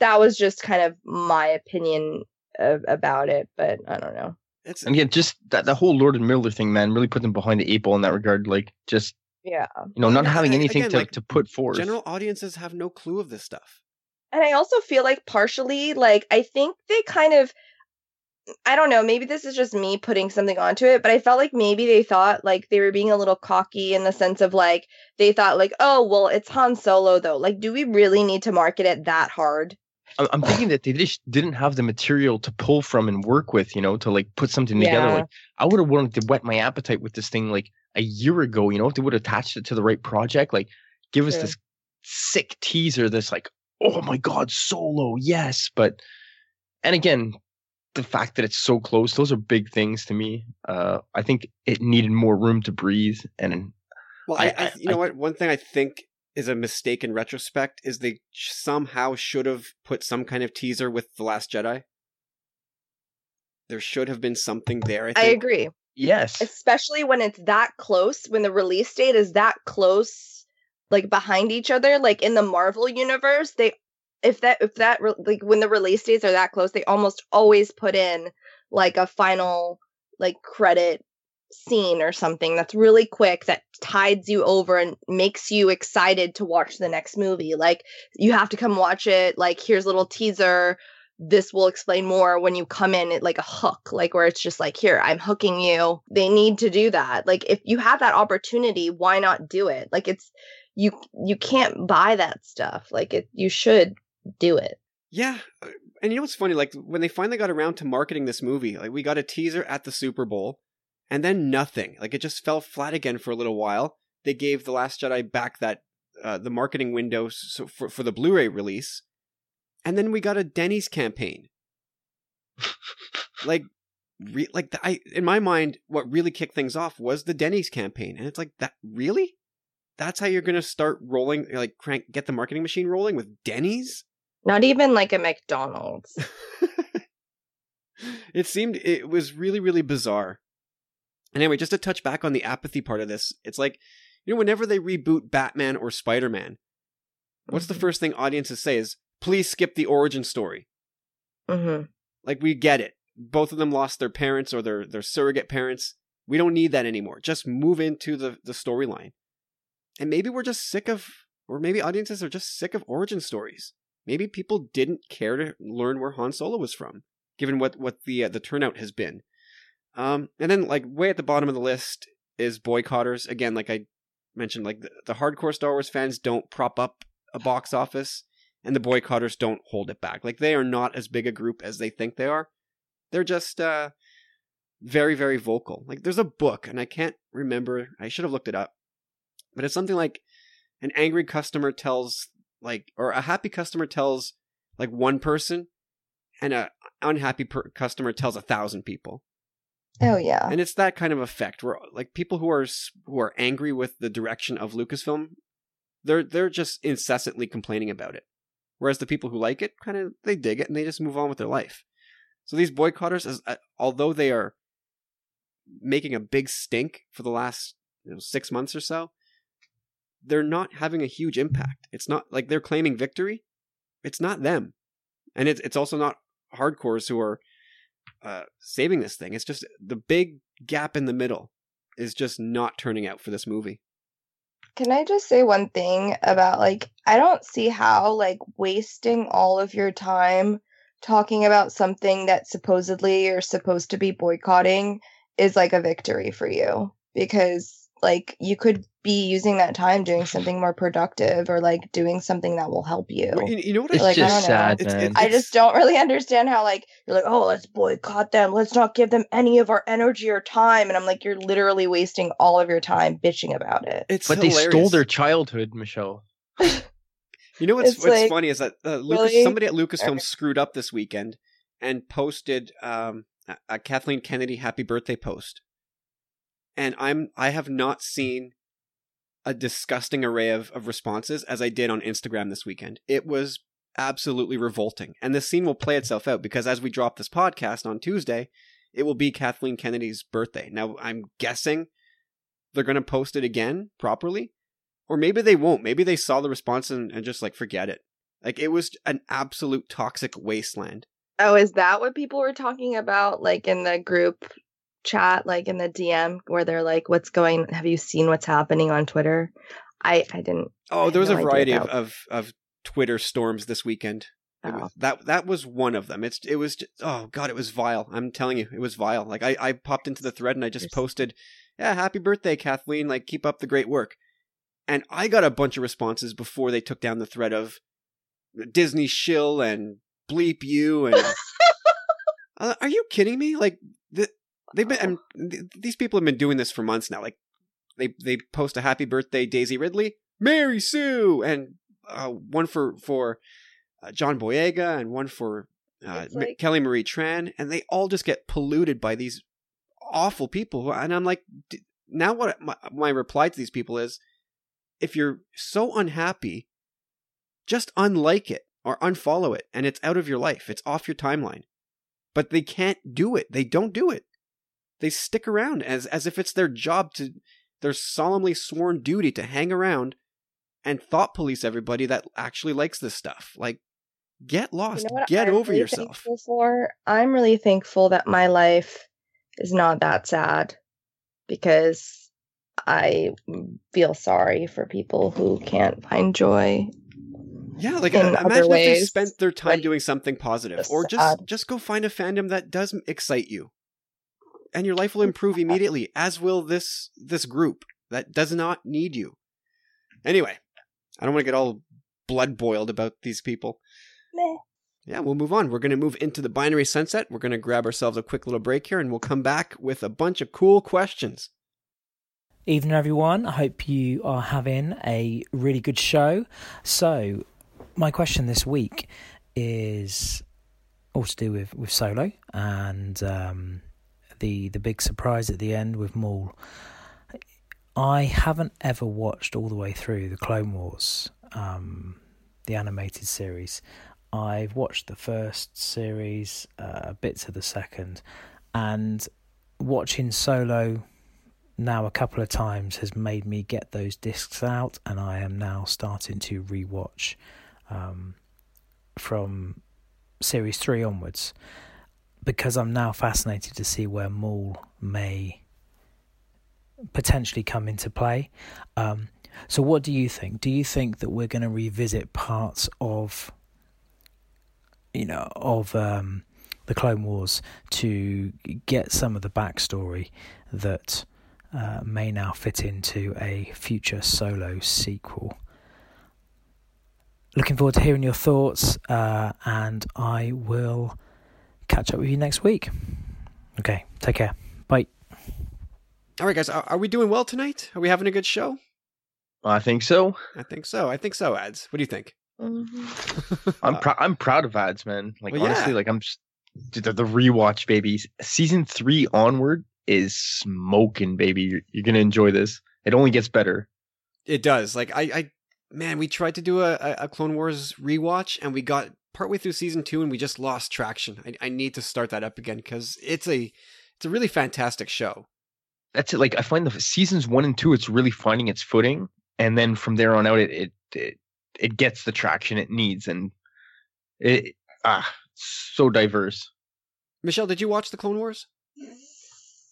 that was just kind of my opinion of, about it but i don't know It's And again, just that the whole Lord and Miller thing, man, really put them behind the eight ball in that regard. Like, just yeah you know, not Yeah, having anything again, to, like, to put forth. general audiences have no clue of this stuff. And I also feel like partially, like, I think they kind of, I don't know, maybe this is just me putting something onto it, but I felt like maybe they thought like they were being a little cocky in the sense of like, they thought like, oh, well, it's Han Solo though. Like, do we really need to market it that hard? I'm, thinking that they just didn't have the material to pull from and work with, you know, to like put something together. Yeah. Like, I would have wanted to whet my appetite with this thing like a year ago, you know, if they would have attached it to the right project, like give us this sick teaser this like, oh my God, solo, yes. But, and again, the fact that it's so close, those are big things to me. Uh, I think it needed more room to breathe. And Well, I, I- I, I- you know I- what? One thing I think is a mistake in retrospect is they somehow should have put some kind of teaser with the Last Jedi. There should have been something there. I, I agree. yes, Especially when it's that close, when the release date is that close, like behind each other, like in the Marvel universe, they if that if that re- like when the release dates are that close, they almost always put in like a final like credit scene or something that's really quick that tides you over and makes you excited to watch the next movie. Like you have to come watch it. Like here's a little teaser. This will explain more when you come in it like a hook, like where it's just like, here, I'm hooking you. They need to do that. Like if you have that opportunity, why not do it? Like it's you you can't buy that stuff. Like it you should do it. Yeah. uh, And you know what's funny? Like when they finally got around to marketing this movie, like we got a teaser at the Super Bowl and then nothing. Like it just fell flat again for a little while. They gave The Last Jedi back that uh, the marketing window so for, for the Blu-ray release. And then we got a Denny's campaign. like re- like the, I in my mind what really kicked things off was the Denny's campaign. And it's like that really? That's how you're going to start rolling like crank get the marketing machine rolling with Denny's? Not even like a McDonald's. it seemed it was really really bizarre. And anyway just to touch back on the apathy part of this it's like you know whenever they reboot batman or spider-man what's the Mhm. first thing audiences say is please skip the origin story. Hmm like we get it. Both of them lost their parents or their their surrogate parents. We don't need that anymore. Just move into the the storyline. And maybe we're just sick of or maybe audiences are just sick of origin stories maybe people didn't care to learn where han solo was from given what what the uh, the turnout has been. Um and then like way at the bottom of the list is boycotters. Again like i mentioned like the, the hardcore star wars fans don't prop up a box office and the boycotters don't hold it back. Like they are not as big a group as they think they are. They're just uh very very vocal. Like there's a book and i can't remember. I should have looked it up. But it's something like an angry customer tells like or a happy customer tells like one person and a unhappy per- customer tells a thousand people. Oh yeah. and it's that kind of effect where like people who are who are angry with the direction of Lucasfilm they're they're just incessantly complaining about it. Whereas the people who like it kind of they dig it and they just move on with their life. So these boycotters as uh, although they are making a big stink for the last you know, 6 months or so they're not having a huge impact it's not like they're claiming victory it's not them and it's it's also not hardcores who are uh, saving this thing. It's just the big gap in the middle is just not turning out for this movie. Can I just say one thing about like I don't see how like wasting all of your time talking about something that supposedly you're supposed to be boycotting is like a victory for you because like you could be using that time doing something more productive or like doing something that will help you. You, you know what? It's I, Like, I just don't know. sad, It's- man. it's- I just don't really understand how like you're like, oh, let's boycott them. Let's not give them any of our energy or time. And I'm like, you're literally wasting all of your time bitching about it. it's but they stole their childhood, Michelle. You know what's It's what's like, funny is that uh, Lucas, really? somebody at Lucasfilm Okay. screwed up this weekend and posted um, a, a Kathleen Kennedy happy birthday post, and I'm I have not seen a disgusting array of, of responses as I did on Instagram this weekend. It was absolutely revolting, and this scene will play itself out because as we drop this podcast on Tuesday, it will be Kathleen Kennedy's birthday. Now I'm guessing they're going to post it again properly or maybe they won't. Maybe they saw the response and, and just like forget it. Like it was an absolute toxic wasteland. Oh, is that what people were talking about? Like in the group chat, like in the DM, where they're like, "What's going? Have you seen what's happening on Twitter?" I I didn't. Oh, there was no a variety of, of of Twitter storms this weekend. Oh. was- that that was one of them. It's it was just, oh god, it was vile. I'm telling you, it was vile. Like I I popped into the thread and I just There's- posted, yeah, happy birthday, Kathleen. Like keep up the great work. And I got a bunch of responses before they took down the thread of Disney shill and bleep you and Uh, are you kidding me? Like they've been and th- these people have been doing this for months now. Like they they post a happy birthday Daisy Ridley, Mary Sue, and uh, one for for uh, John Boyega and one for uh, like- Kelly Marie Tran, and they all just get polluted by these awful people. And I'm like, d- now what my, my reply to these people is, if you're so unhappy, just unlike it or unfollow it, and it's out of your life. It's off your timeline but they can't do it. They don't do it. They stick around as as if it's their job to their solemnly sworn duty to hang around and thought police everybody that actually likes this stuff. Like get lost. You know get I'm over really yourself. For I'm really thankful that my life is not that sad. because I feel sorry for people who can't find joy. Yeah, like in imagine if they spent their time like, doing something positive, or just sad. just go find a fandom that does excite you, and your life will improve immediately. As will this this group that does not need you. Anyway, I don't want to get all blood boiled about these people. Meh. Yeah, we'll move on. We're going to move into the binary sunset. We're going to grab ourselves a quick little break here, and we'll come back with a bunch of cool questions. Evening, everyone. I hope you are having a really good show. So, my question this week is all to do with, with Solo and um, the the big surprise at the end with Maul. I haven't ever watched all the way through the Clone Wars, um, the animated series. I've watched the first series, uh, bits of the second, and watching Solo now a couple of times has made me get those discs out, and I am now starting to rewatch um, from series three onwards because I'm now fascinated to see where Maul may potentially come into play. Um, so, what do you think? Do you think that we're going to revisit parts of, you know, of um, the Clone Wars to get some of the backstory that uh, may now fit into a future solo sequel? Looking forward to hearing your thoughts, uh, and I will catch up with you next week. Okay, take care. Bye. All right, guys, are, are we doing well tonight? Are we having a good show? I think so. I think so. I think so. Ads. What do you think? Mhm. I'm Uh, proud. I'm proud of ads, man. Like Well, honestly, yeah. like I'm just the, the rewatch, babies. Season three onward is smoking, baby. You're, you're gonna enjoy this. It only gets better. It does. Like I, I man, we tried to do a, a a Clone Wars rewatch, and we got partway through season two, and we just lost traction. I, I need to start that up again because it's a it's a really fantastic show. That's it. Like I find the seasons one and two, it's really finding its footing, and then from there on out, it it it, it gets the traction it needs, and it ah so diverse. Michelle, did you watch the Clone Wars?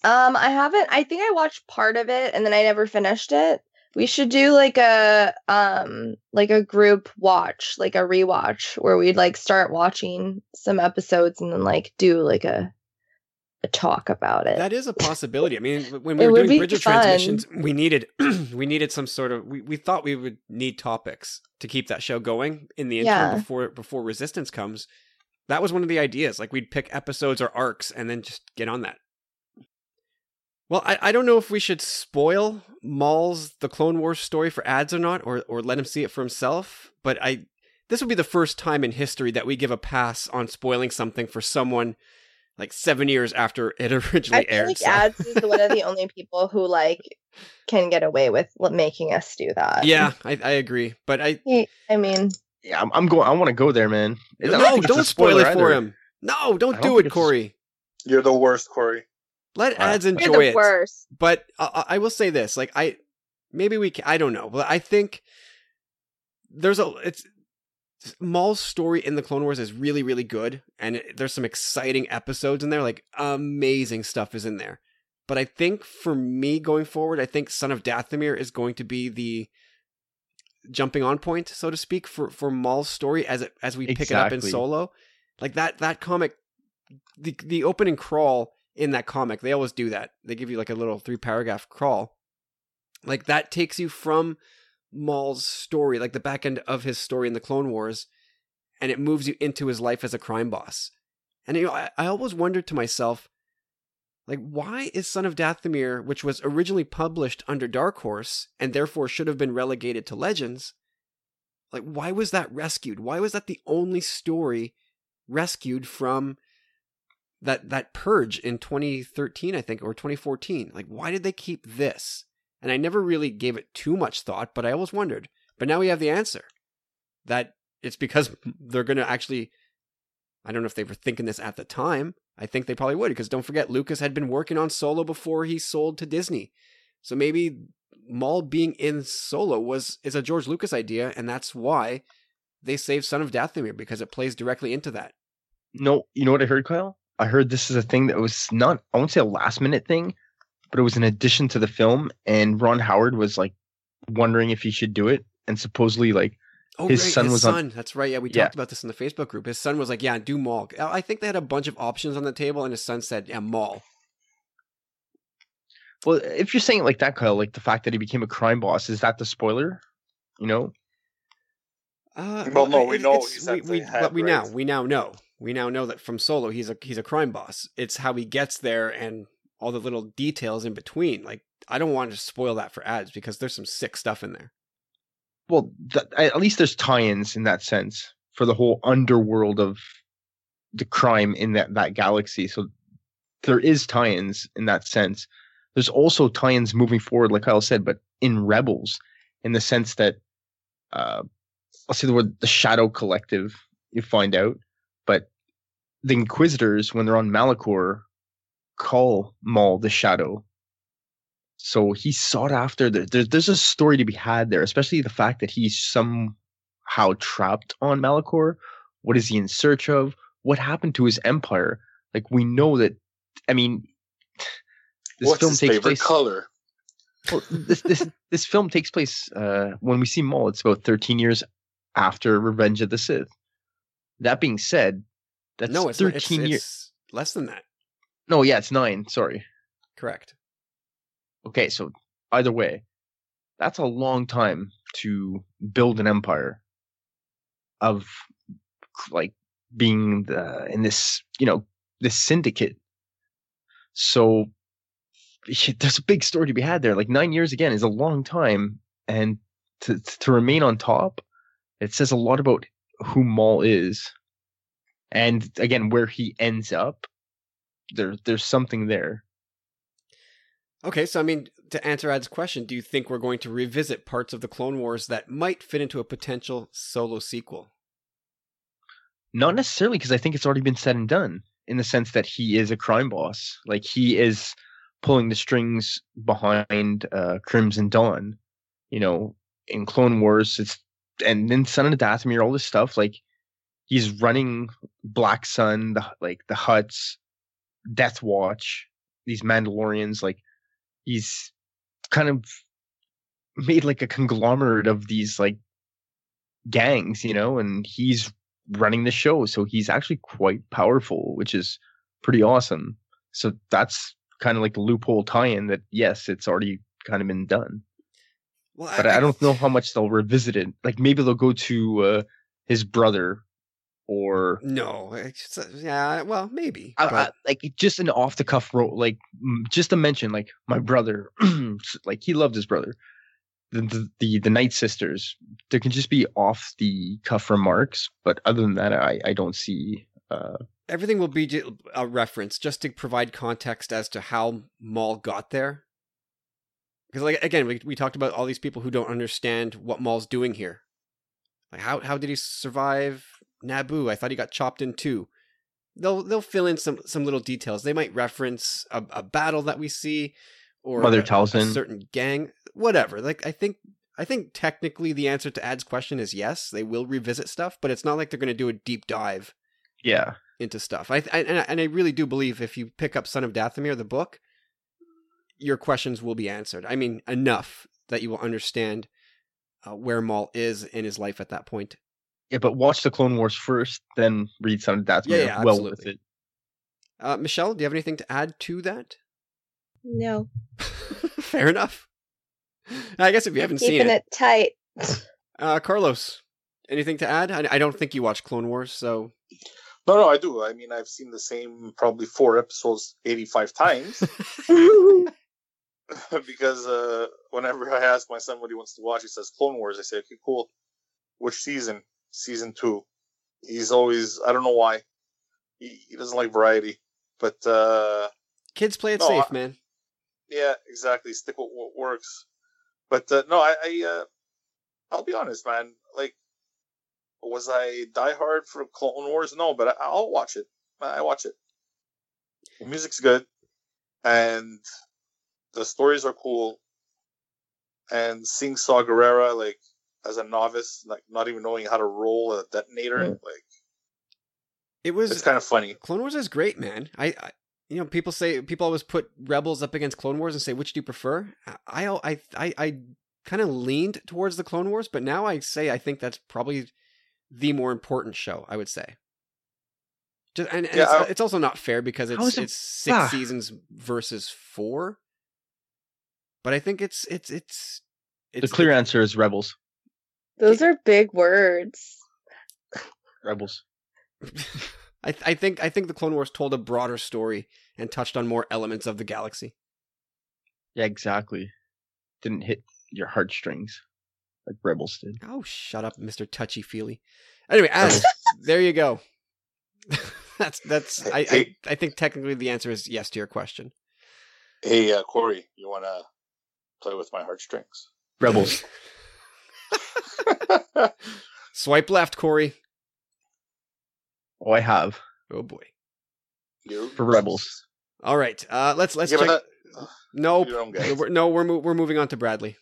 Um, I haven't. I think I watched part of it and then I never finished it. We should do like a um like a group watch, like a rewatch where we'd like start watching some episodes and then like do like a a talk about it. That is a possibility. I mean, when we It were doing Bridger fun. transmissions, we needed we needed some sort of we, we thought we would need topics to keep that show going in the interim Yeah. before before Resistance comes. That was one of the ideas. Like we'd pick episodes or arcs and then just get on that. Well, I, I don't know if we should spoil Maul's the Clone Wars story for ads or not, or or let him see it for himself. But I this would be the first time in history that we give a pass on spoiling something for someone like seven years after it originally I feel aired. like so- Ads is one of the only people who like can get away with making us do that. Yeah, I, I agree, but I I mean, Yeah, I'm, I'm going. I want to go there, man. I don't no, think it's a don't spoil it for either. him. No, don't I don't do think it, Corey. You're the worst, Corey. Let All right. ads you're enjoy the it. worst. But I, I will say this: like I, maybe we, can, I don't know, but I think there's a it's Maul's story in the Clone Wars is really really good, and it, there's some exciting episodes in there. Like amazing stuff is in there. But I think for me going forward, I think Son of Dathomir is going to be the jumping on point, so to speak, for for Maul's story as it as we pick it up in Solo. Like that that comic, the the opening crawl in that comic, they always do that. They give you like a little three paragraph crawl. Like that takes you from Maul's story, like the back end of his story in the Clone Wars, and it moves you into his life as a crime boss. And you know, I, I always wondered to myself, like, why is Son of Dathomir, which was originally published under Dark Horse and therefore should have been relegated to Legends, like, why was that rescued? Why was that the only story rescued from that that purge in 2013, I think, or 2014? Like, why did they keep this? And I never really gave it too much thought, but I always wondered. But now we have the answer that it's because they're going to actually. I don't know if they were thinking this at the time. I think they probably would, because don't forget, Lucas had been working on Solo before he sold to Disney. So maybe Maul being in Solo was is a George Lucas idea, and that's why they saved Son of Dathomir because it plays directly into that. No, you know what I heard, Kyle? I heard this is a thing that was not. I won't say a last minute thing, but it was an addition to the film, and Ron Howard was like wondering if he should do it, and supposedly like Oh, His right, son his was on- That's right. Yeah, we Yeah. talked about this in the Facebook group. His son was like, "Yeah, do Maul." I think they had a bunch of options on the table, and his son said, "Yeah, Maul." Well, if you're saying it like that, Kyle, like the fact that he became a crime boss, is that the spoiler? You know? Uh, Well, no, we know it's- we, we, they had but we now we now know we now know that from Solo he's a he's a crime boss. It's how he gets there and all the little details in between. Like I don't want to spoil that for ads because there's some sick stuff in there. Well, th- at least there's tie-ins in that sense for the whole underworld of the crime in that that galaxy. So there is tie-ins in that sense. There's also tie-ins moving forward, like Kyle said, but in Rebels, in the sense that uh, I'll say the word the Shadow Collective. You find out, the Inquisitors, when they're on Malachor, call Maul the Shadow. So he's sought after. There, there, there's a story to be had there, especially the fact that he's somehow trapped on Malachor. What is he in search of? What happened to his empire? Like we know that. I mean, this What's film his takes favorite place. color? Well, this this this film takes place uh, when we see Maul. It's about 13 years after Revenge of the Sith. That being said, that's no, it's not- 13 it's, years. it's less than that. No, yeah, it's nine. Sorry. Correct. Okay, so either way, that's a long time to build an empire of like being the, in this, you know, this syndicate. So there's a big story to be had there. Like nine years again is a long time, and to to remain on top, it says a lot about who Maul is, and again where he ends up. There, there's something there. Okay, so I mean, to answer Ad's question, do you think we're going to revisit parts of the Clone Wars that might fit into a potential solo sequel? Not necessarily because I think it's already been said and done in the sense that he is a crime boss. Like he is pulling the strings behind uh, Crimson Dawn. You know, in Clone Wars, it's and then Son of the Dathomir, all this stuff. Like he's running Black Sun, the like the Hutts, Death Watch, these Mandalorians. Like he's kind of made like a conglomerate of these like gangs, you know, and he's running the show. So he's actually quite powerful, which is pretty awesome. So that's kind of like the loophole tie-in that yes, it's already kind of been done. Well, But I, don't know how much they'll revisit it. Like maybe they'll go to uh, his brother or No, it's, uh, yeah, well, maybe. I, I, like just an off the cuff role, like just to mention, like my brother, like he loved his brother. The, the the the Night Sisters, there can just be off the cuff remarks, but other than that, I I don't see. Uh, Everything will be a reference just to provide context as to how Maul got there. Because, like, again, we, we talked about all these people who don't understand what Maul's doing here. Like, how how did he survive Naboo? I thought he got chopped in two. They'll they'll fill in some some little details. They might reference a, a battle that we see, or Mother a, a certain gang, whatever. Like, I think I think technically the answer to Ad's question is yes. They will revisit stuff, but it's not like they're going to do a deep dive yeah, into stuff. I, I and I- and I really do believe if you pick up Son of Dathomir, the book, your questions will be answered. I mean, enough that you will understand uh, where Maul is in his life at that point. Yeah, but watch the Clone Wars first, then read some of that. Yeah, yeah, well worth absolutely. it. Uh, Michelle, do you have anything to add to that? No, Fair enough. I guess if you haven't seen keeping it, it tight. Uh, Carlos, anything to add? I, I don't think you watch Clone Wars, so No, no, I do. I mean, I've seen the same probably four episodes 85 times because uh, whenever I ask my son what he wants to watch, he says Clone Wars. I say, okay, cool. Which season? Season two. He's always, I don't know why. He, he doesn't like variety. But uh, kids play it No, safe, I- man. yeah, exactly. Stick with what works. But uh, no, I, I uh, I'll be honest, man. Like, was I diehard for Clone Wars? No, but I, I'll watch it. I watch it. The music's good, and the stories are cool. And seeing Saw Gerrera like as a novice, like not even knowing how to roll a detonator, Yeah. like It was it's kind of funny. Clone Wars is great, man. I, I you know, people say people always put Rebels up against Clone Wars and say which do you prefer. I I I I kind of leaned towards the Clone Wars, but now I say I think that's probably the more important show. I would say. Just, and, and Yeah, it's, I- it's also not fair because it's it- it's six Ah. seasons versus four. But I think it's it's it's The it's clear answer is Rebels. Those are big words. Rebels. I I think I think the Clone Wars told a broader story and touched on more elements of the galaxy. Yeah, exactly. Didn't hit your heartstrings like Rebels did. Oh, shut up, Mister Touchy Feely. Anyway, Adam, there you go. that's that's. I, I I think technically the answer is yes to your question. Hey, uh, Corey, you want to play with my heartstrings? Rebels. Swipe left, Corey. oh, I have Oh boy. for Rebels. All right. Uh, let's let's Give check. it Nope. You don't get it. We're, no, we're mo- we're moving on to Bradley.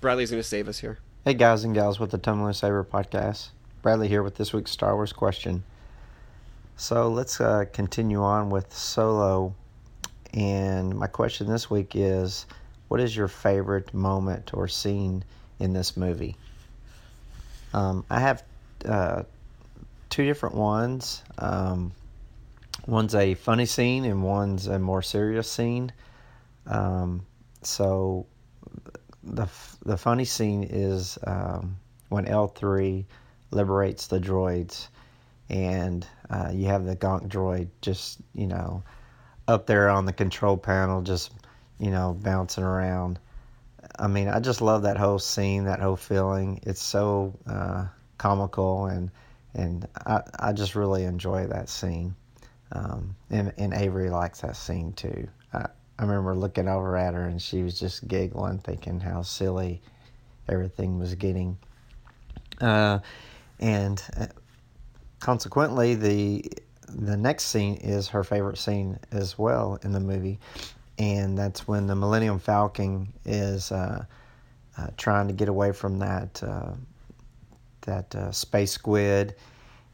Bradley's going to save us here. Hey guys and gals with the Tumbling Saber podcast. Bradley here with this week's Star Wars question. So let's uh, continue on with Solo. And my question this week is what is your favorite moment or scene in this movie? Um, I have uh, two different ones. Um, one's a funny scene and one's a more serious scene. Um, so the the funny scene is um, when L three liberates the droids, and uh, you have the Gonk droid just you know up there on the control panel, just you know bouncing around. I mean, I just love that whole scene, that whole feeling. It's so uh, comical, and and I I just really enjoy that scene. Um, and and Avery likes that scene too. I, I remember looking over at her and she was just giggling, thinking how silly everything was getting. Uh, and uh, consequently, the the next scene is her favorite scene as well in the movie, and that's when the Millennium Falcon is uh, uh, trying to get away from that uh, that uh, space squid.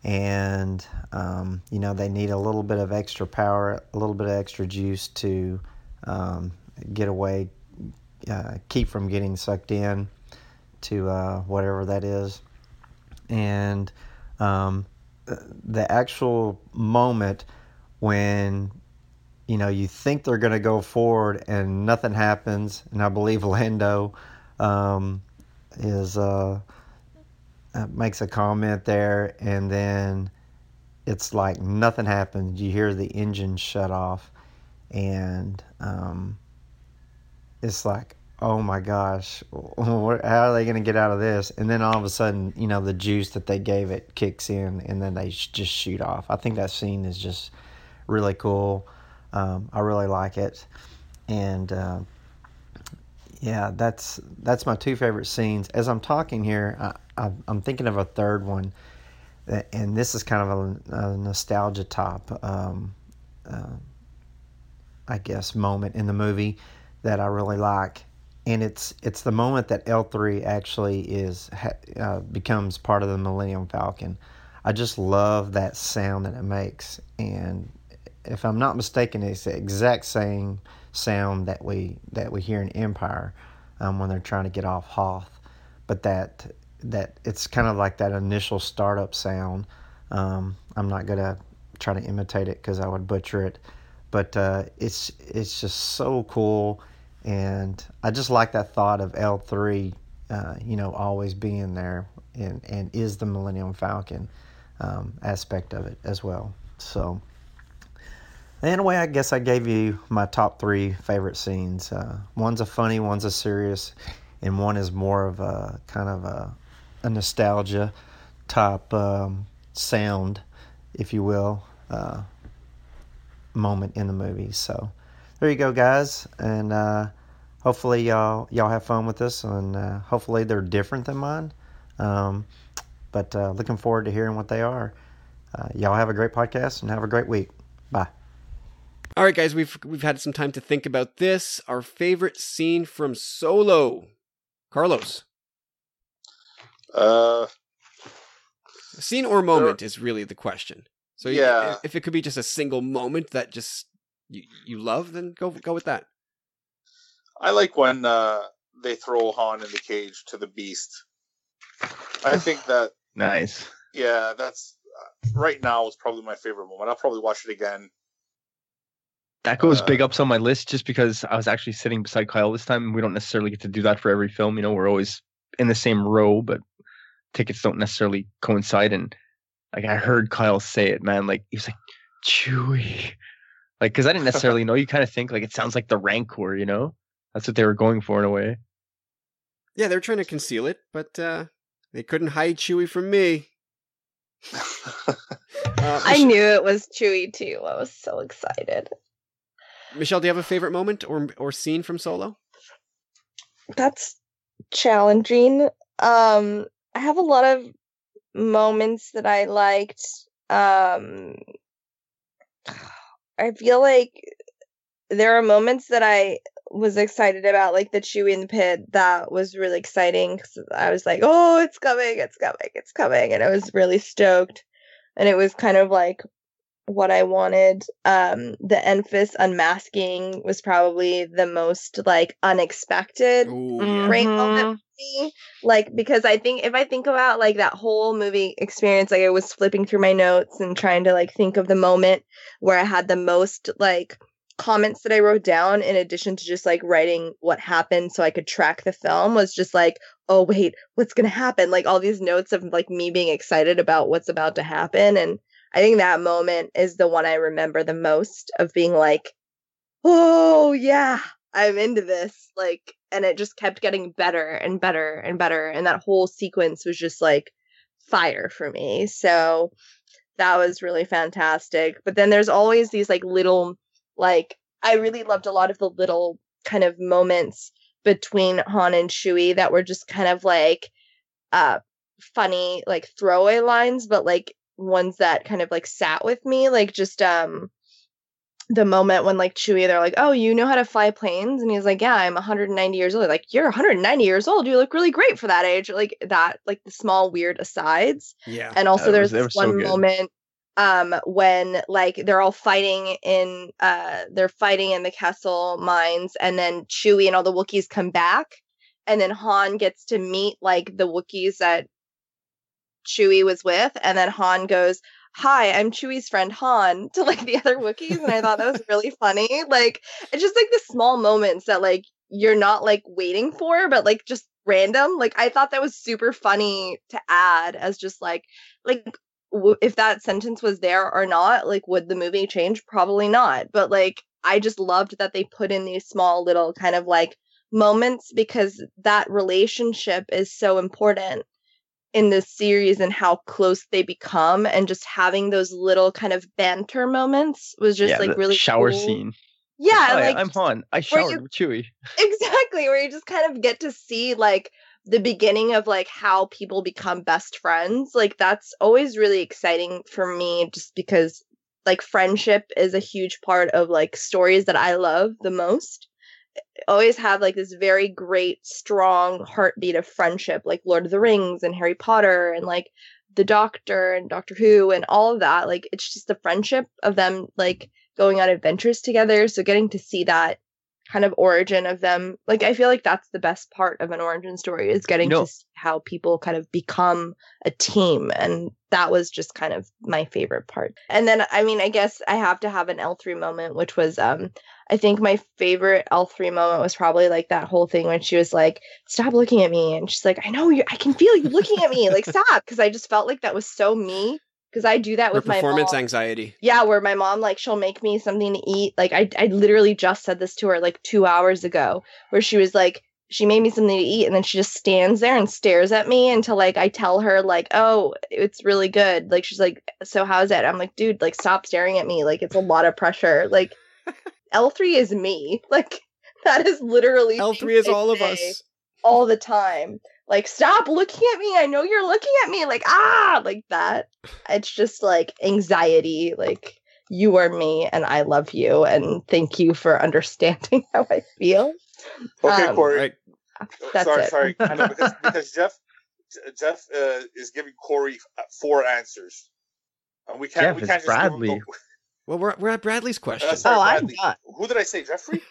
And um, you know they need a little bit of extra power, a little bit of extra juice to um, get away, uh, keep from getting sucked in to uh, whatever that is, and um, the actual moment when you know you think they're going to go forward and nothing happens, and I believe Lando um, is. Uh, uh, makes a comment there, and then it's like nothing happens. You hear the engine shut off, and um, it's like, oh my gosh, how are they going to get out of this? And then all of a sudden, you know, the juice that they gave it kicks in, and then they just shoot off. I think that scene is just really cool. Um, I really like it, and. Uh, yeah, that's that's my two favorite scenes. As I'm talking here, I, I'm thinking of a third one, and this is kind of a, a nostalgia top, um, uh, I guess, moment in the movie that I really like, and it's it's the moment that L3 actually is uh, becomes part of the Millennium Falcon. I just love that sound that it makes, and if I'm not mistaken, it's the exact same sound that we that we hear in Empire um, when they're trying to get off Hoth, but that that it's kind of like that initial startup sound. Um, I'm not gonna try to imitate it because I would butcher it, but uh, it's it's just so cool, and I just like that thought of L3, uh, you know, always being there and and is the Millennium Falcon um, aspect of it as well. So. Anyway, I guess I gave you my top three favorite scenes. Uh, one's a funny, one's a serious, and one is more of a kind of a, a nostalgia type um, sound, if you will, uh, moment in the movie. So there you go, guys, and uh, hopefully y'all y'all have fun with this, and uh, hopefully they're different than mine. Um, but uh, looking forward to hearing what they are. Uh, y'all have a great podcast and have a great week. Bye. All right, guys, we've we've had some time to think about this. Our favorite scene from Solo, Carlos. Uh, Scene or moment is really the question. So Yeah. if it could be just a single moment that just you, you love, then go go with that. I like when uh, they throw Han in the cage to the beast. I think that Nice. yeah, that's uh, right now is probably my favorite moment. I'll probably watch it again. That goes Uh, big ups on my list just because I was actually sitting beside Kyle this time. We don't necessarily get to do that for every film. You know, we're always in the same row, but tickets don't necessarily coincide. And like I heard Kyle say it, man. Like he was like, Chewie. Like, because I didn't necessarily know. You kind of think like it sounds like the Rancor, you know? That's what they were going for in a way. Yeah, they were trying to conceal it, but uh, they couldn't hide Chewie from me. Uh, I knew it was Chewie too. I was so excited. Michelle, do you have a favorite moment or or scene from Solo? That's challenging. Um, I have a lot of moments that I liked. Um, I feel like there are moments that I was excited about, like the Chewie in the pit. That was really exciting I was like, "Oh, it's coming! It's coming! It's coming!" And I was really stoked. And it was kind of like what I wanted. Um, the Enfys unmasking was probably the most like unexpected Ooh, Mm. Great Mm-hmm. moment me like because i think if i think about like that whole movie experience like i was flipping through my notes and trying to like think of the moment where i had the most like comments that i wrote down in addition to just like writing what happened so i could track the film was just like oh wait what's gonna happen like all these notes of like me being excited about what's about to happen and i think that moment is the one i remember the most of being like oh yeah i'm into this like and it just kept getting better and better and better and that whole sequence was just like fire for me. So that was really fantastic. But then there's always these like little like i really loved a lot of the little kind of moments between han and Chewie that were just kind of like uh funny like throwaway lines but like ones that kind of like sat with me like just um the moment when like Chewie, they're like, "Oh, you know how to fly planes," and he's like, "Yeah, I'm 190 years old." Like, you're 190 years old. You look really great for that age. Like that, like the small weird asides. yeah. And also, there's this were so one moment um when like they're all fighting in uh they're fighting in the Kessel mines, and then Chewie and all the Wookiees come back, and then Han gets to meet like the Wookiees that Chewie was with, and then Han goes, "Hi, I'm Chewie's friend Han," to like the other Wookiees, and I thought that was really funny. Like it's just like the small moments that like you're not like waiting for, but like just random. Like I thought that was super funny to add as just like like w- if that sentence was there or not. Like would the movie change? Probably not. But like I just loved that they put in these small little kind of like moments because that relationship is so important in this series and how close they become and just having those little kind of banter moments was just yeah, like the really shower cool. scene. Yeah, Hi, like I'm Han. I you- showered with Chewie. exactly where you just kind of get to see like the beginning of like how people become best friends like that's always really exciting for me just because like friendship is a huge part of like stories that i love the most always have like this very great strong heartbeat of friendship like lord of the rings and harry potter and like the doctor and doctor who and all of that. Like it's just the friendship of them like going on adventures together. So getting to see that kind of origin of them. Like i feel like that's the best part of an origin story is getting No. to see how people kind of become a team and that was just kind of my favorite part. And then i mean i guess i have to have an l3 moment which was um i think my favorite l3 moment was probably like that whole thing when she was like stop looking at me and she's like i know you i can feel you looking at me like stop because i just felt like that was so me because i do that with my performance anxiety. yeah, where my mom like she'll make me something to eat. Like I I literally just said this to her like 2 hours ago where she was like she made me something to eat and then she just stands there and stares at me until like I tell her like, "Oh, it's really good." Like she's like, "So how's it?" I'm like, "Dude, like stop staring at me. Like it's a lot of pressure." Like L3 is me. Like that is literally L3 is all of us. all the time. Like, stop looking at me. I know you're looking at me. Like, ah, like that. It's just like anxiety. Like, you are me and I love you. And thank you for understanding how I feel. Okay, Um, Corey. Right. That's sorry, it. sorry. I know because, because Jeff Jeff uh, is giving Corey uh, four answers. And we can't. Jeff, we can't just give him Bradley. Well, we're we're at Bradley's question. Uh, sorry, Oh, I'm Bradley. done. Who did I say? Jeffrey?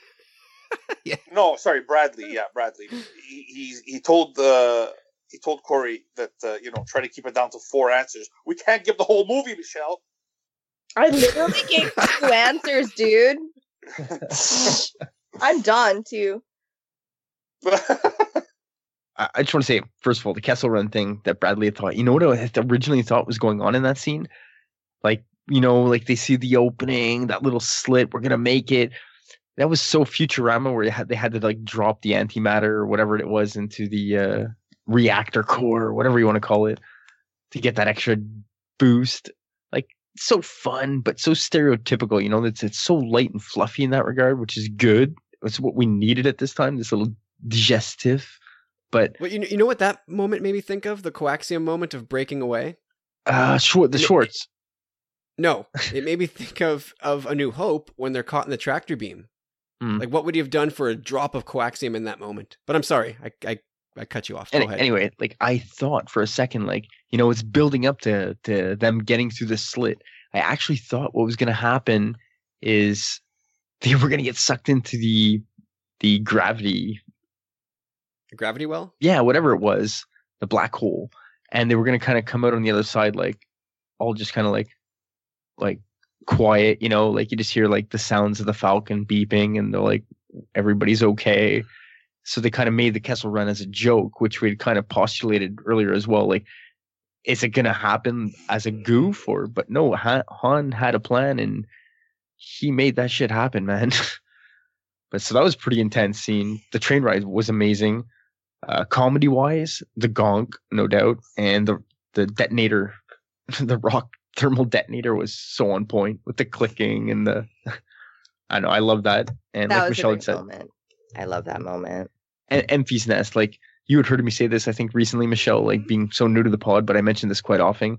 Yeah. No, sorry, Bradley. Yeah, Bradley. He he, he told the he told Corey that uh, you know try to keep it down to four answers. We can't give the whole movie, Michelle. I literally gave two answers, dude. I'm done too. I, I just want to say, first of all, the Kessel Run thing that Bradley had thought. You know what I originally thought was going on in that scene? Like, you know, like they see the opening, that little slit. We're gonna make it. That was so Futurama, where they had they had to like drop the antimatter or whatever it was into the uh, reactor core, or whatever you want to call it, to get that extra boost. Like, so fun, but so stereotypical. You know, it's it's so light and fluffy in that regard, which is good. It's what we needed at this time. This little digestive. But Well, you know, you know what that moment made me think of? The coaxium moment of breaking away. uh, short the shorts. No, it made me think of of A New Hope when they're caught in the tractor beam. Hmm. Like, what would you have done for a drop of coaxium in that moment? But I'm sorry, I I, I cut you off. Go Any, ahead. anyway, like I thought for a second, like you know, it's building up to to them getting through the slit. I actually thought what was going to happen is they were going to get sucked into the the gravity, the Gravity well. yeah, whatever it was, the black hole, and they were going to kind of come out on the other side, like all just kind of like like quiet, you know, like you just hear like the sounds of the Falcon beeping, and they're like everybody's okay. So they kind of made the Kessel Run as a joke, which we had kind of postulated earlier as well. Like, is it going to happen as a goof or? But no, Han, had a plan and he made that shit happen, man. but so that was pretty intense scene. The train ride was amazing. Uh, comedy wise, the gonk, no doubt, and the the detonator, the rock thermal detonator was so on point with the clicking and the. I know, I love that. And that like Michelle had said, moment. I love that moment. and Enfys Nest, like you had heard me say this, I think recently, Michelle, like being so new to the pod, but I mentioned this quite often.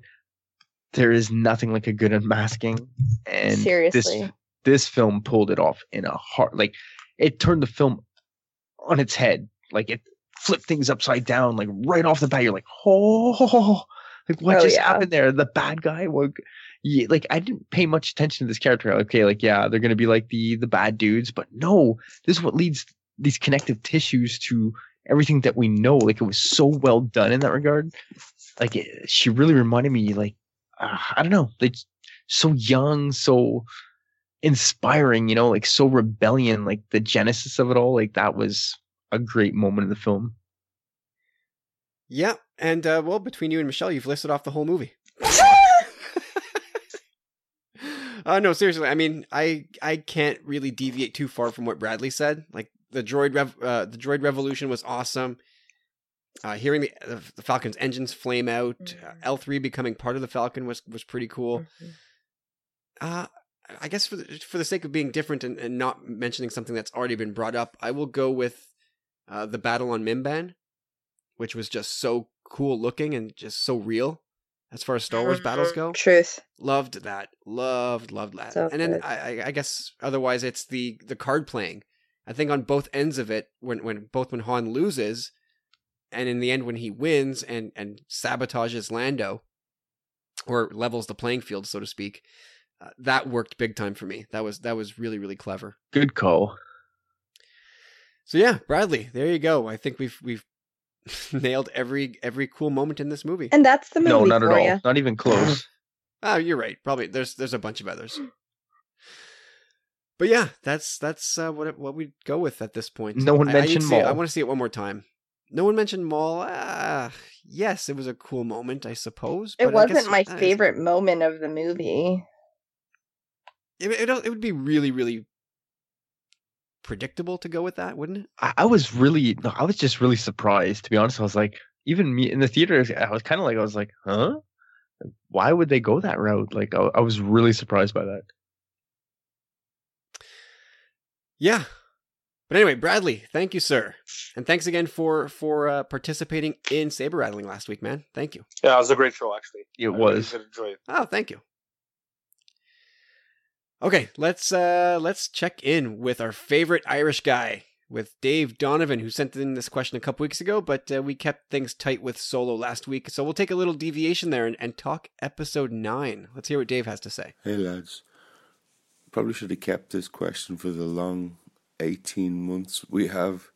There is nothing like a good unmasking, and Seriously. this this film pulled it off in a heart. Like it turned the film on its head. Like it flipped things upside down. Like right off the bat, you're like, oh, like what Oh, just yeah. happened there? The bad guy. Like, yeah, like I didn't pay much attention to this character. Okay, like yeah, they're gonna be like the the bad dudes, but no, this is what leads these connective tissues to everything that we know. Like it was so well done in that regard. Like it, she really reminded me, like uh, I don't know, like so young, so inspiring. You know, like so rebellion. Like the genesis of it all. Like that was a great moment in the film. Yeah, and uh, well, between you and Michelle, you've listed off the whole movie. uh, no, seriously. I mean, I I can't really deviate too far from what Bradley said. Like the droid rev, uh, the droid revolution was awesome. Uh, hearing the the Falcon's engines flame out, uh, L three becoming part of the Falcon was was pretty cool. Uh, I guess for the, for the sake of being different and, and not mentioning something that's already been brought up, I will go with uh, the battle on Mimban, which was just so cool looking and just so real as far as Star Wars battles go. Truth. Loved that. Loved, loved that. So and then. I, I- I guess otherwise it's the the card playing. I think on both ends of it, when when both when Han loses, and in the end when he wins and and sabotages Lando, or levels the playing field, so to speak, uh, that worked big time for me. That was that was really really clever. Good call. So yeah, Bradley, there you go. I think we've we've nailed every every cool moment in this movie. And that's the movie No, not at all. ya. Not even close. Oh, you're right. Probably there's there's a bunch of others. But yeah, that's that's uh, what what we go with at this point. No one I- I mentioned to see it- I want to see it one more time. No one mentioned Maul. Ah, yes, it was a cool moment, I suppose. It but I guess- wasn't my uh, favorite moment of the movie. It, it, it would be really really predictable to go with that, wouldn't it? I, I was really, no, I was just really surprised. To be honest, I was like, even me in the theater, I was kind of like, I was like, huh? Why would they go that route? Like, I, I was really surprised by that. Yeah. But anyway, Bradley, thank you, sir, and thanks again for for uh, participating in saber rattling last week, man. Thank you. Yeah, it was a great show actually. It I really was. did enjoy it. Oh, thank you. Okay, let's uh let's check in with our favorite Irish guy with Dave Donovan, who sent in this question a couple weeks ago, but uh, we kept things tight with Solo last week. So we'll take a little deviation there and, and talk episode nine. Let's hear what Dave has to say. Hey, lads. Probably should have kept this question for the long 18 months we have,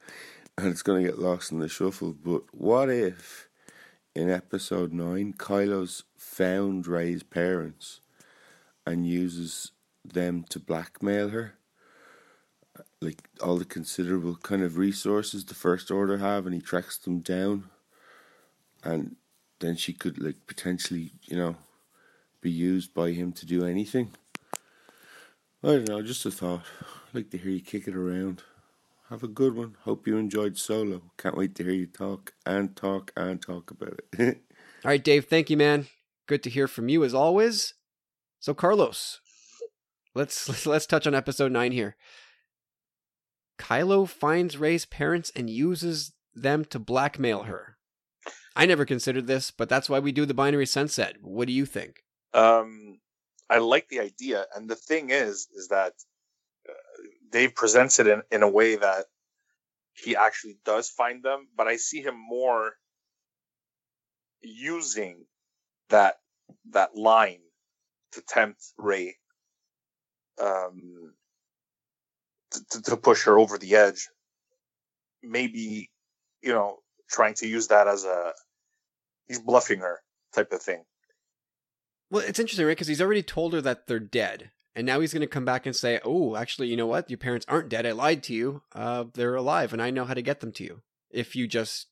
and it's going to get lost in the shuffle. But what if in episode 9, Kylo's found Rey's parents and uses them to blackmail her? Like all the considerable kind of resources the First Order have, and he tracks them down, and then she could, like, potentially, you know, be used by him to do anything. I don't know, just a thought. I'd like to hear you kick it around. Have a good one. Hope you enjoyed Solo. Can't wait to hear you talk and talk and talk about it. All right, Dave, thank you, man. Good to hear from you as always. So, Carlos, let's let's, touch on episode nine here. Kylo finds Rey's parents and uses them to blackmail her. I never considered this, but that's why we do the binary sunset. What do you think? Um, I like the idea, and the thing is, is that uh, Dave presents it in, in a way that he actually does find them, but I see him more using that that line to tempt Rey um, to, to push her over the edge. Maybe, you know, trying to use that as a he's bluffing her type of thing. Well, it's interesting, right? Because he's already told her that they're dead. And now he's going to come back and say, "Oh, actually, you know what? Your parents aren't dead. I lied to you. Uh, they're alive, and I know how to get them to you. If you just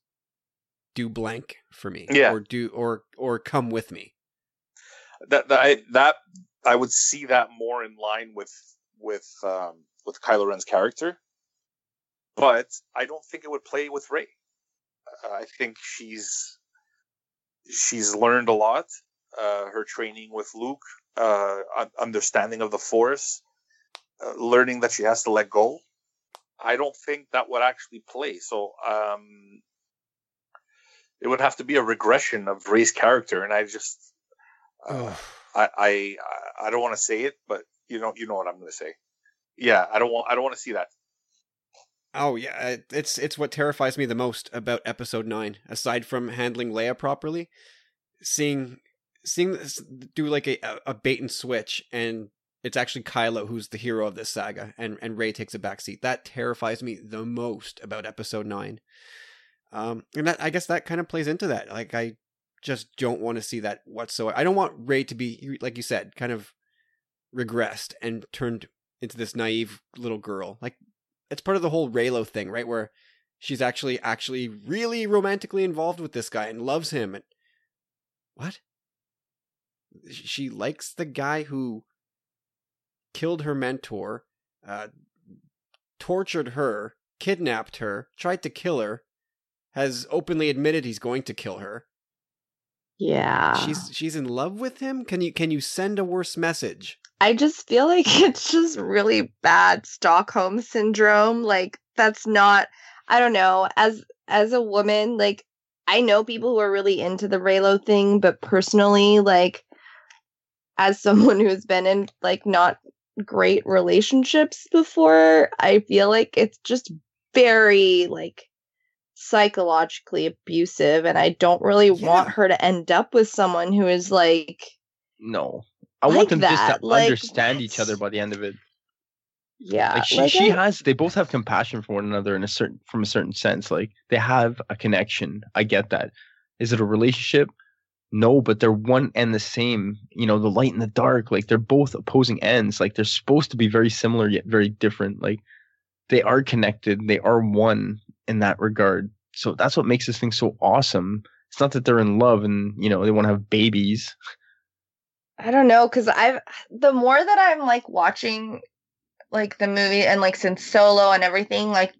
do blank for me, Yeah. or do or or come with me." that that I, that I would see that more in line with with um, with Kylo Ren's character, but I don't think it would play with Rey. I think she's she's learned a lot. Uh, her training with Luke, uh, understanding of the Force, uh, learning that she has to let go. I don't think that would actually play. So um, it would have to be a regression of Rey's character, and I just uh, I, I I don't want to say it, but you know you know what I'm going to say. Yeah, I don't want I don't want to see that. Oh yeah, it's it's what terrifies me the most about episode nine. Aside from handling Leia properly, seeing seeing this do like a a bait and switch, and it's actually Kylo who's the hero of this saga, and and Rey takes a backseat. That terrifies me the most about episode nine. Um, and that I guess that kind of plays into that. Like I just don't want to see that whatsoever. I don't want Rey to be like you said, kind of regressed and turned into this naive little girl. Like it's part of the whole Reylo thing, right? Where she's actually actually really romantically involved with this guy and loves him. And what? She likes the guy who killed her mentor, uh, tortured her, kidnapped her, tried to kill her, has openly admitted he's going to kill her. Yeah. She's she's in love with him. Can you can you send a worse message? I just feel like it's just really bad Stockholm syndrome. Like that's not I don't know, as as a woman, like I know people who are really into the Reylo thing, but personally, like as someone who's been in like not great relationships before, I feel like it's just very like psychologically abusive and I don't really want her to end up with someone who is like No, I Like want them just to like, understand each other by the end of it. yeah, Like she, like, she I- has. They both have compassion for one another in a certain, from a certain sense. Like they have a connection. I get that. Is it a relationship? No, but they're one and the same. You know, the light and the dark. Like they're both opposing ends. Like they're supposed to be very similar yet very different. Like they are connected. They are one in that regard. So that's what makes this thing so awesome. It's not that they're in love and you know they want to have babies. I don't know because I've the more that I'm like watching like the movie and like since Solo and everything, like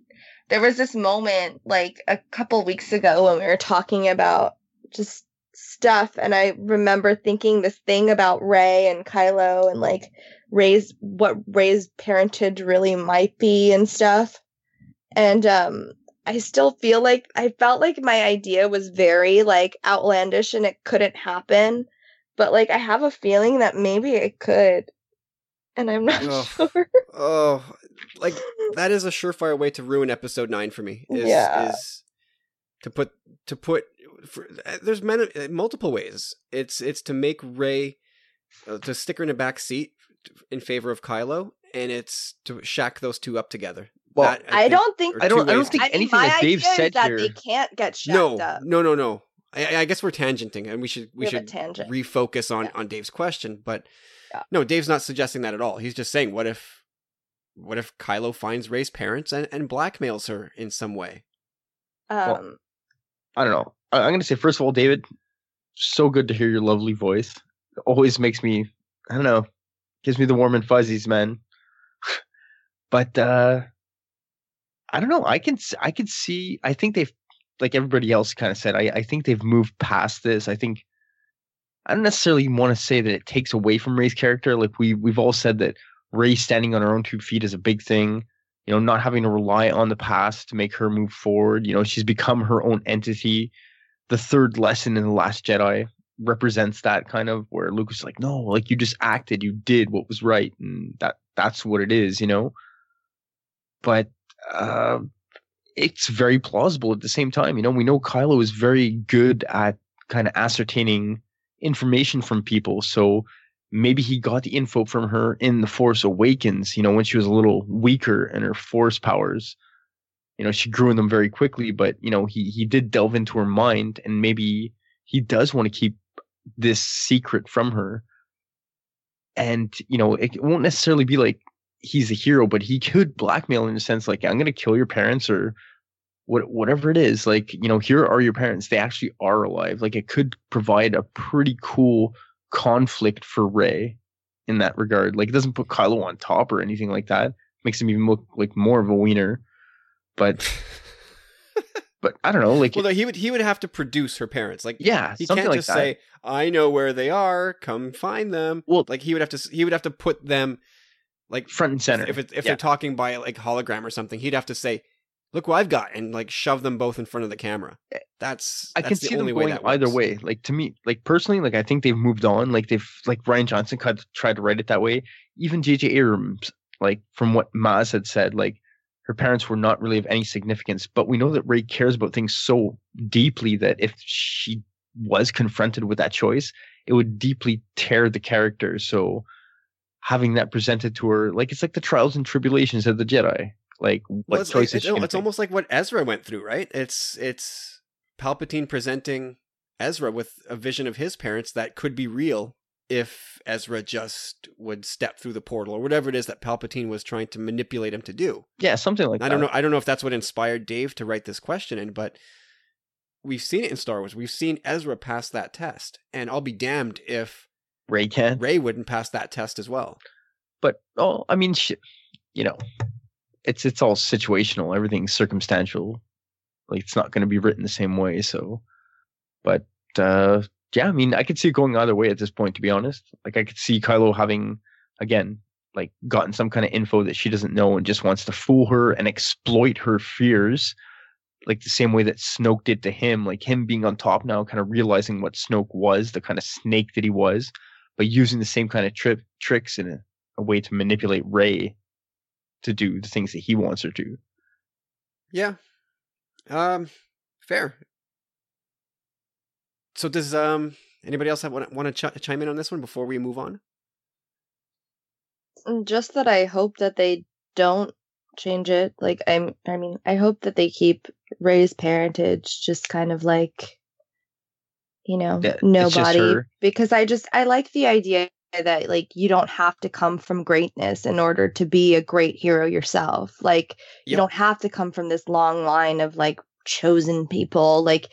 there was this moment like a couple weeks ago when we were talking about just stuff, and I remember thinking this thing about Rey and Kylo and like Rey's what Rey's parentage really might be and stuff, and um. I still feel like I felt like my idea was very like outlandish and it couldn't happen but like I have a feeling that maybe it could, and I'm not Ugh. sure. Oh, like that is a surefire way to ruin episode nine for me. Is, Yeah. is to put to put for, there's many, multiple ways. It's it's to make Rey uh, to stick her in a back seat in favor of Kylo, and it's to shack those two up together. Well, That, I think, don't think. I don't- two I don't think I mean, anything my that Dave idea is said that here- they can't get shacked no, up. no, no, no. I, I guess we're tangenting, and we should we We should refocus on Yeah. on Dave's question. But Yeah. no, Dave's not suggesting that at all. He's just saying, what if, what if Kylo finds Rey's parents and, and blackmails her in some way? Um, I don't know. I, I'm gonna say first of all, David, so good to hear your lovely voice. It always makes me, I don't know, gives me the warm and fuzzies, man. but uh I don't know. I can I can see. I think they've, like everybody else kind of said. I I think they've moved past this. I think I don't necessarily want to say that it takes away from Rey's character. Like we we've all said that Rey standing on her own two feet is a big thing. You know, not having to rely on the past to make her move forward. You know, she's become her own entity. The third lesson in the Last Jedi represents that kind of where Luke was like, no, like you just acted, you did what was right, and that that's what it is. You know, but uh, it's very plausible at the same time. You know, we know Kylo is very good at kind of ascertaining information from people. So maybe he got the info from her in The Force Awakens, you know, when she was a little weaker in her force powers. You know, she grew in them very quickly, but you know, he he did delve into her mind and maybe he does want to keep this secret from her. And, you know, it won't necessarily be like he's a hero, but he could blackmail in a sense like I'm gonna kill your parents or what whatever it is. Like, you know, here are your parents. They actually are alive. Like it could provide a pretty cool conflict for Rey in that regard. Like it doesn't put Kylo on top or anything like that. Makes him even look like more of a wiener. But but I don't know, like Well, no, he would he would have to produce her parents. Like yeah, he can't like just that. say, "I know where they are. Come find them." Well- like he would have to he would have to put them like front and center. if it, if Yeah. they're talking by like hologram or something, he'd have to say, "Look what I've got," and like shove them both in front of the camera. Eh, that's I that's can the see them only way going that either way. Like to me, like personally, like I think they've moved on. Like they've like Rian Johnson kind of tried to write it that way. Even J.J. Abrams, like from what Maz had said, like her parents were not really of any significance. But we know that Rey cares about things so deeply that if she was confronted with that choice, it would deeply tear the character. So having that presented to her, like it's like the trials and tribulations of the Jedi. Like what Well, it's, choices it's, oh, she gonna it's almost like what Ezra went through, right? It's it's Palpatine presenting Ezra with a vision of his parents that could be real if Ezra just would step through the portal or whatever it is that Palpatine was trying to manipulate him to do. yeah, something like I that. don't know. I don't know if that's what inspired Dave to write this question in, but we've seen it in Star Wars. We've seen Ezra pass that test, and I'll be damned if Rey can. Rey wouldn't pass that test as well. but oh, I mean, sh- you know, it's it's all situational. Everything's circumstantial. Like it's not going to be written the same way. So, but uh yeah, I mean, I could see it going either way at this point. To be honest, like I could see Kylo having again like gotten some kind of info that she doesn't know and just wants to fool her and exploit her fears. Like the same way that Snoke did to him, like him being on top now, kind of realizing what Snoke was, the kind of snake that he was, but using the same kind of tri- tricks in a, a way to manipulate Rey to do the things that he wants her to. Yeah. Um fair. So does um anybody else have want to, want to ch- chime in on this one before we move on? Mm, just that I hope that they don't change it. Like I'm I mean, I hope that they keep Rey's parentage just kind of like you know, Yeah, nobody because I just I like the idea that like you don't have to come from greatness in order to be a great hero yourself. Like you don't have to come from this long line of like chosen people. Like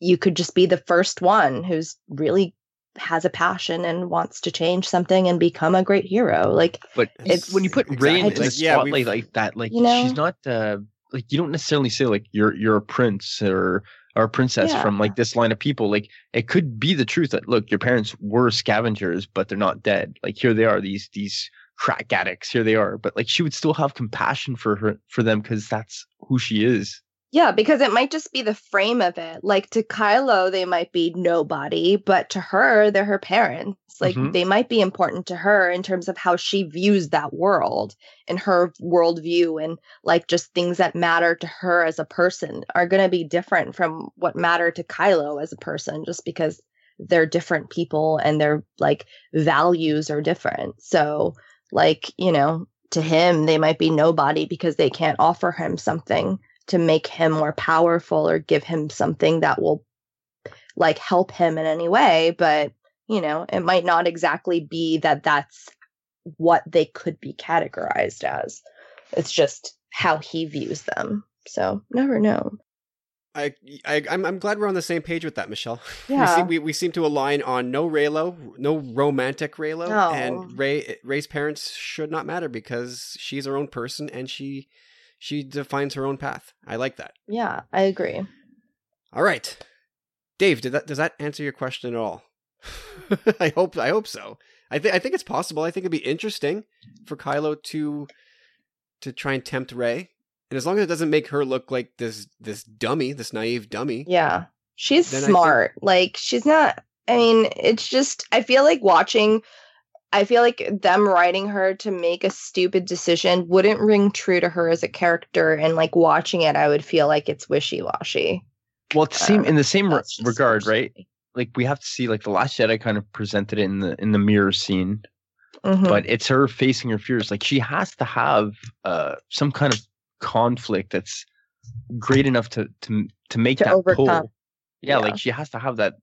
you could just be the first one who's really has a passion and wants to change something and become a great hero. Like But It's- when you put Rey in, Exactly. in the Like, yeah, spotlight like that, like You know? she's not uh, like you don't necessarily say like you're you're a prince or or princess Yeah. from like this line of people. Like it could be the truth that look, your parents were scavengers, but they're not dead. Like here they are, these these crack addicts. Here they are, but like she would still have compassion for her for them because that's who she is. Yeah, because it might just be the frame of it. Like to Kylo, they might be nobody, but to her, they're her parents. Like Mhm. they might be important to her in terms of how she views that world and her worldview, and like just things that matter to her as a person are going to be different from what matter to Kylo as a person, just because they're different people and their like values are different. So, like, you know, to him, they might be nobody because they can't offer him something to make him more powerful or give him something that will like help him in any way but you know it might not exactly be that that's what they could be categorized as it's just how he views them so never know I, I I'm I'm glad we're on the same page with that, Michelle. We, Yeah. seem, we we seem to align on no Reylo, no romantic Reylo, No. and Rey Rey's parents should not matter because she's her own person and she she defines her own path. I like that. yeah i agree All right, Dave, did that does that answer your question at all? I hope I hope so. I think I think it's possible. I think it'd be interesting for Kylo to to try and tempt Rey. and as long as it doesn't make her look like this this dummy, this naive dummy. Yeah. She's I think- smart. Like she's not I mean, it's just I feel like watching I feel like them writing her to make a stupid decision wouldn't ring true to her as a character and like watching it I would feel like it's wishy-washy. Well, it's same Um, in the same re- regard, right? Like we have to see, like the Last Jedi kind of presented it in the in the mirror scene, Mhm. but it's her facing her fears. Like she has to have uh some kind of conflict that's great enough to to to make To that overcome. pull. Yeah, Yeah. like she has to have that.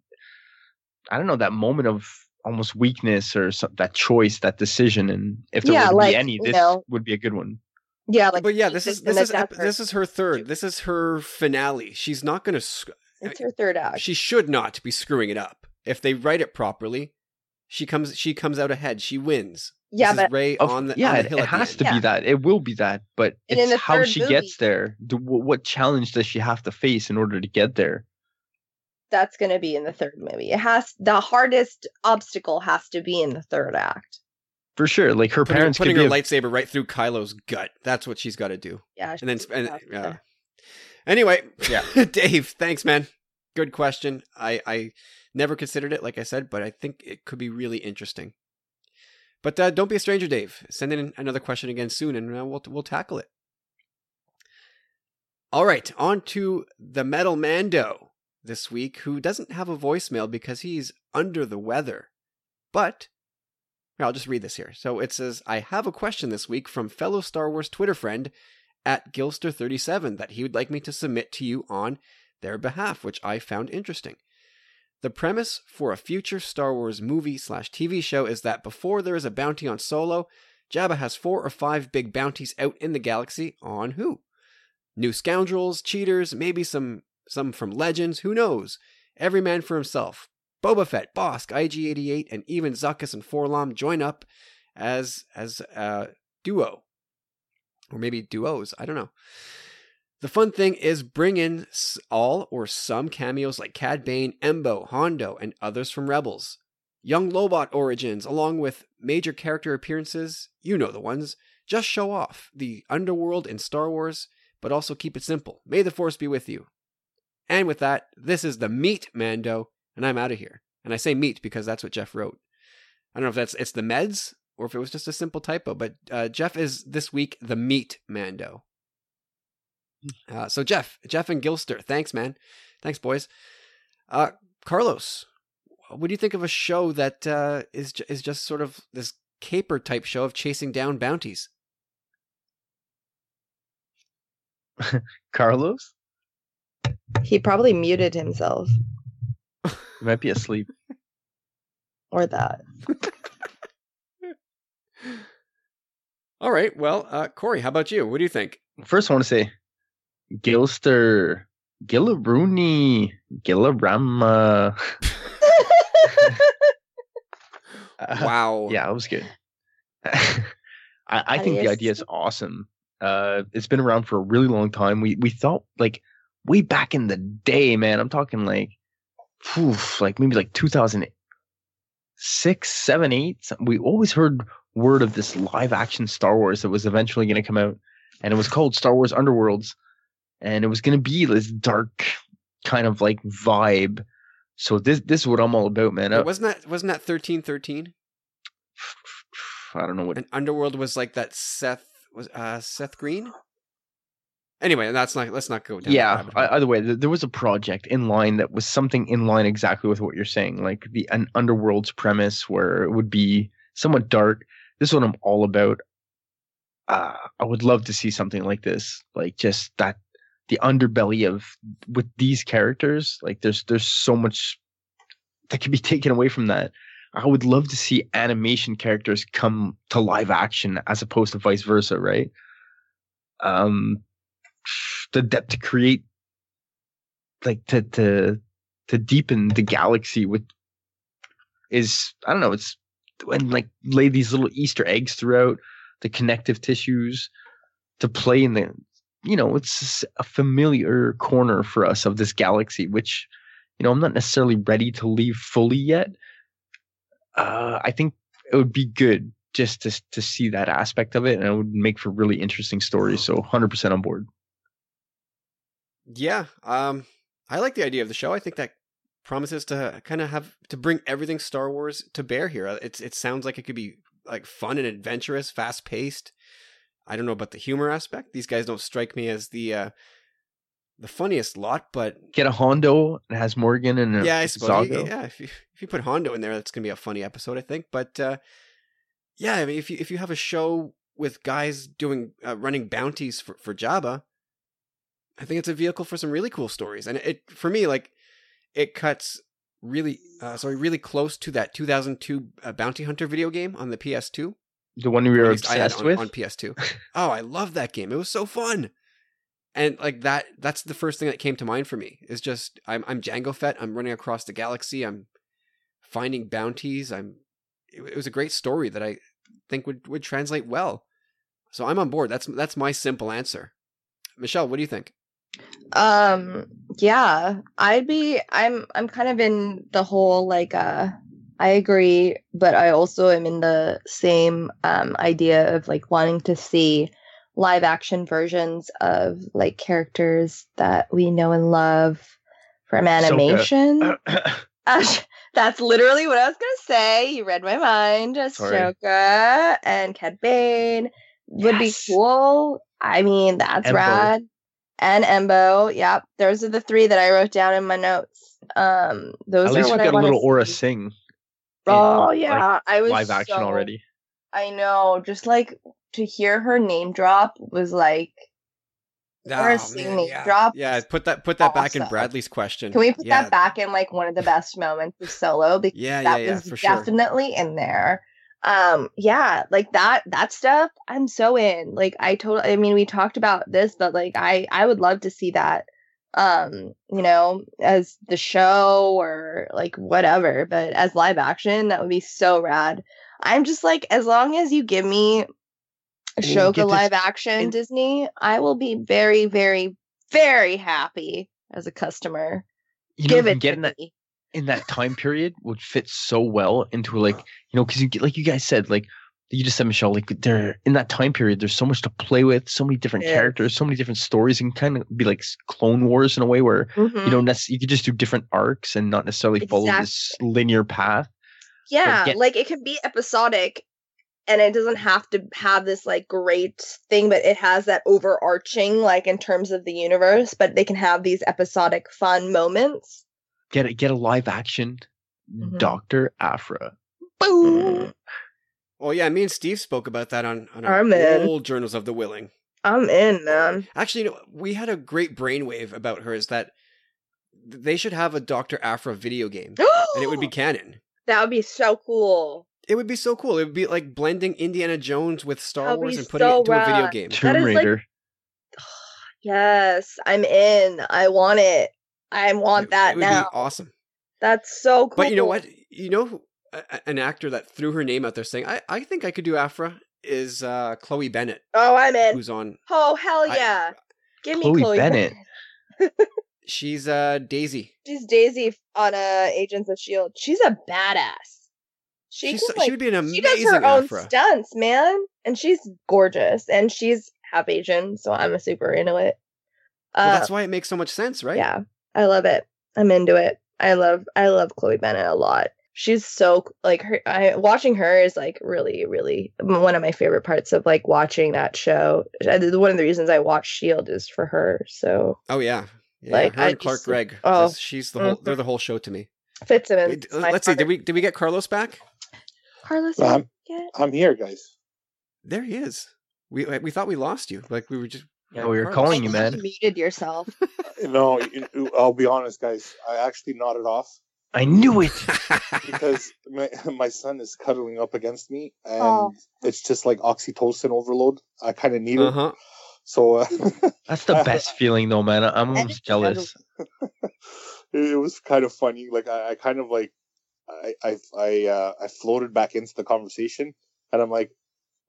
I don't know that moment of almost weakness or some, that choice, that decision, and if there Yeah, were to like, be any, you this know, would be a good one. yeah, like but yeah, this is this is ep- this is her third. This is her finale. She's not going to. it's her third act. She should not be screwing it up. If they write it properly, she comes. She comes out ahead. She wins. yeah, this but Rey Of- on the yeah, on the it, hill it has to Yeah. be that. It will be that, but And it's how she movie- gets there. The, wh- what challenge does she have to face in order to get there? That's going to be in the third movie. It has the hardest obstacle has to be in the third act. For sure. Like her Putting, parents putting could her be a- lightsaber right through Kylo's gut. That's what she's got to do. Yeah, And then, and, has yeah. Anyway, Yeah. Dave, thanks, man. Good question. I I never considered it, like I said, but I think it could be really interesting. But uh, don't be a stranger, Dave. Send in another question again soon, and uh, we'll we'll tackle it. All right, on to the Metal Mando this week, who doesn't have a voicemail because he's under the weather. But I'll just read this here. So it says, I have a question this week from fellow Star Wars Twitter friend at Gilster37 that he would like me to submit to you on their behalf, which I found interesting. The premise for a future Star Wars movie slash TV show is that before there is a bounty on Solo, Jabba has four or five big bounties out in the galaxy on who? New scoundrels, cheaters, maybe some some from Legends, who knows? Every man for himself. Boba Fett, Bossk, IG88, and even Zuckuss and 4-LOM join up as as a duo, or maybe duos. I don't know. The fun thing is bring in all or some cameos like Cad Bane, Embo, Hondo, and others from Rebels. Young Lobot origins, along with major character appearances, you know the ones. Just show off the underworld in Star Wars, but also keep it simple. May the Force be with you. And with that, this is the Meat Mando, and I'm out of here. And I say meat because that's what Jeff wrote. I don't know if that's it's the meds or if it was just a simple typo, but uh, Jeff is this week the Meat Mando. Uh, so Jeff, Jeff and Gilster, thanks, man. Thanks, boys. Uh, Carlos, what do you think of a show that uh, is is just sort of this caper type show of chasing down bounties? Carlos? He probably muted himself He might be asleep. or that. All right, well, uh, Corey, how about you? What do you think? First, I want to say Gilster, Gillarooney, Gillarama. Uh, Wow. Yeah, it was good. I, I think the idea is awesome. Uh, it's been around for a really long time. We we thought like way back in the day, man. I'm talking like, phew, like maybe like 2006, seven, eight. We always heard word of this live action Star Wars that was eventually going to come out, and it was called Star Wars Underworlds. and it was gonna be this dark kind of like vibe. So this this is what I'm all about, man. Wait, wasn't that wasn't that thirteen thirteen? I don't know what And Underworld was like that Seth was uh Seth Green. Anyway, that's not. Let's not go down. yeah either way there was a project in line that was something in line exactly with what you're saying like the an underworld's premise where it would be somewhat dark this is what i'm all about uh, i would love to see something like this like just that the underbelly of with these characters like there's there's so much that can be taken away from that i would love to see animation characters come to live action as opposed to vice versa right um the depth to create like to to to deepen the galaxy with is I don't know it's and like lay these little Easter eggs throughout the connective tissues to play in the you know it's a familiar corner for us of this galaxy which you know I'm not necessarily ready to leave fully yet. Uh I think it would be good just to to see that aspect of it and it would make for really interesting stories so 100% on board Yeah, um, I like the idea of the show. I think that promises to kind of have to bring everything Star Wars to bear here. Uh, It's it sounds like it could be like fun and adventurous, fast paced. I don't know about the humor aspect. These guys don't strike me as the uh, the funniest lot, but get a Hondo and has Morgan and a yeah, I suppose. you- yeah, if you, if you put Hondo in there, that's gonna be a funny episode, I think. But uh, yeah, I mean, if you if you have a show with guys doing uh, running bounties for for Jabba, I think it's a vehicle for some really cool stories. And it for me, like, it cuts really, uh, sorry, really close to that 2002 uh, Bounty Hunter video game on the PS2. The one we were obsessed on, with. on PS2. oh, I love that game. It was so fun. And like that, that's the first thing that came to mind for me. Is just I'm I'm Jango Fett. I'm running across the galaxy. I'm finding bounties. I'm. It, it was a great story that I think would would translate well. So I'm on board. That's that's my simple answer. Michelle, what do you think? Um yeah, I'd be I'm I'm kind of in the whole like uh I agree, but I also am in the same um idea of like wanting to see live action versions of like characters that we know and love from animation. That's literally what I was gonna say. You read my mind. Sorry. And Cad Bane would Yes. be cool. I mean, that's Embo. rad. And Embo, yep. Those are the three that I wrote down in my notes. Um, those At are least we what I got a little Aurra see. Sing. Oh in, yeah, like, I was live action so- already. I know. Just like to hear her name drop was like, Or a singing yeah. drop Yeah, put that put that back in. Bradley's question. can we put yeah. that back in like one of the best moments of Solo? Because Yeah, that yeah, yeah, was for sure. definitely in there. Um, yeah, like that that stuff. I'm so in. Like I totally. I mean, we talked about this, but like I I would love to see that. Um, you know, as the show or like whatever, but as live action, that would be so rad. I'm just like, as long as you give me a show get this- live action and- Disney, I will be very, very, very happy as a customer. You Give it to that me. In that time period would fit so well into like you know because you like you guys said like you just said Michelle like they're in that time period there's so much to play with so many different Yes. characters so many different stories and kind of be like Clone Wars in a way where you Mhm. don't nec- you could just do different arcs and not necessarily follow this linear path. Yeah, get- like it can be episodic and it doesn't have to have this like great thing, but it has that overarching, like in terms of the universe, but they can have these episodic fun moments. Get a, get a live action Mhm. Doctor Aphra. Boom. Oh yeah, me and Steve spoke about that on on our old Journals of the Willing. I'm in, man. Actually, you know, we had a great brainwave about her. Is that they should have a Doctor Aphra video game, and it would be canon. that would be so cool. It would be so cool. It would be like blending Indiana Jones with Star That'd Wars and putting so it into a video game. Tomb is, like, Raider. Yes, I'm in. I want it. I want It- that it would now. be awesome. That's so cool. But you know what? You know, a- a- an actor that threw her name out there saying, "I, I think I could do Aphra," is uh, Chloe Bennet, Oh, I'm in. who's on. Oh, hell I- yeah. Give me Chloe Chloe, Bennet. Bennet. She's uh, Daisy. She's Daisy on uh, Agents of Shield. She's a badass. She She's, can, she like, would be an amazing. she does amazing her own stunts, man, and she's gorgeous, and she's half Asian, so I'm a super into it. Well, Uh, that's why it makes so much sense, right? Yeah, I love it. I'm into it. I love I love Chloe Bennet a lot. She's so like her. I watching her is like really really one of my favorite parts of like watching that show. Uh, One of the reasons I watch Shield is for her. So Oh yeah. Yeah, Like, her I and Clark just- Gregg. oh. This- she's the whole. They're the whole show to me. Fitzsimmons. Wait, let's see. Did we did we get Carlos back? Carlos Um, yet? I'm here, guys. There he is. We we thought we lost you. Like we were just. Yeah, we were calling you, You man. muted yourself. No, you- you- I'll be honest, guys. I actually nodded off I knew it. because my, my son is cuddling up against me, and Oh. it's just like oxytocin overload. I kind of need uh it. So uh, That's the best feeling, though, man. I'm almost jealous. it, it was kind of funny. Like I, I kind of like I I I uh, I floated back into the conversation, and I'm like,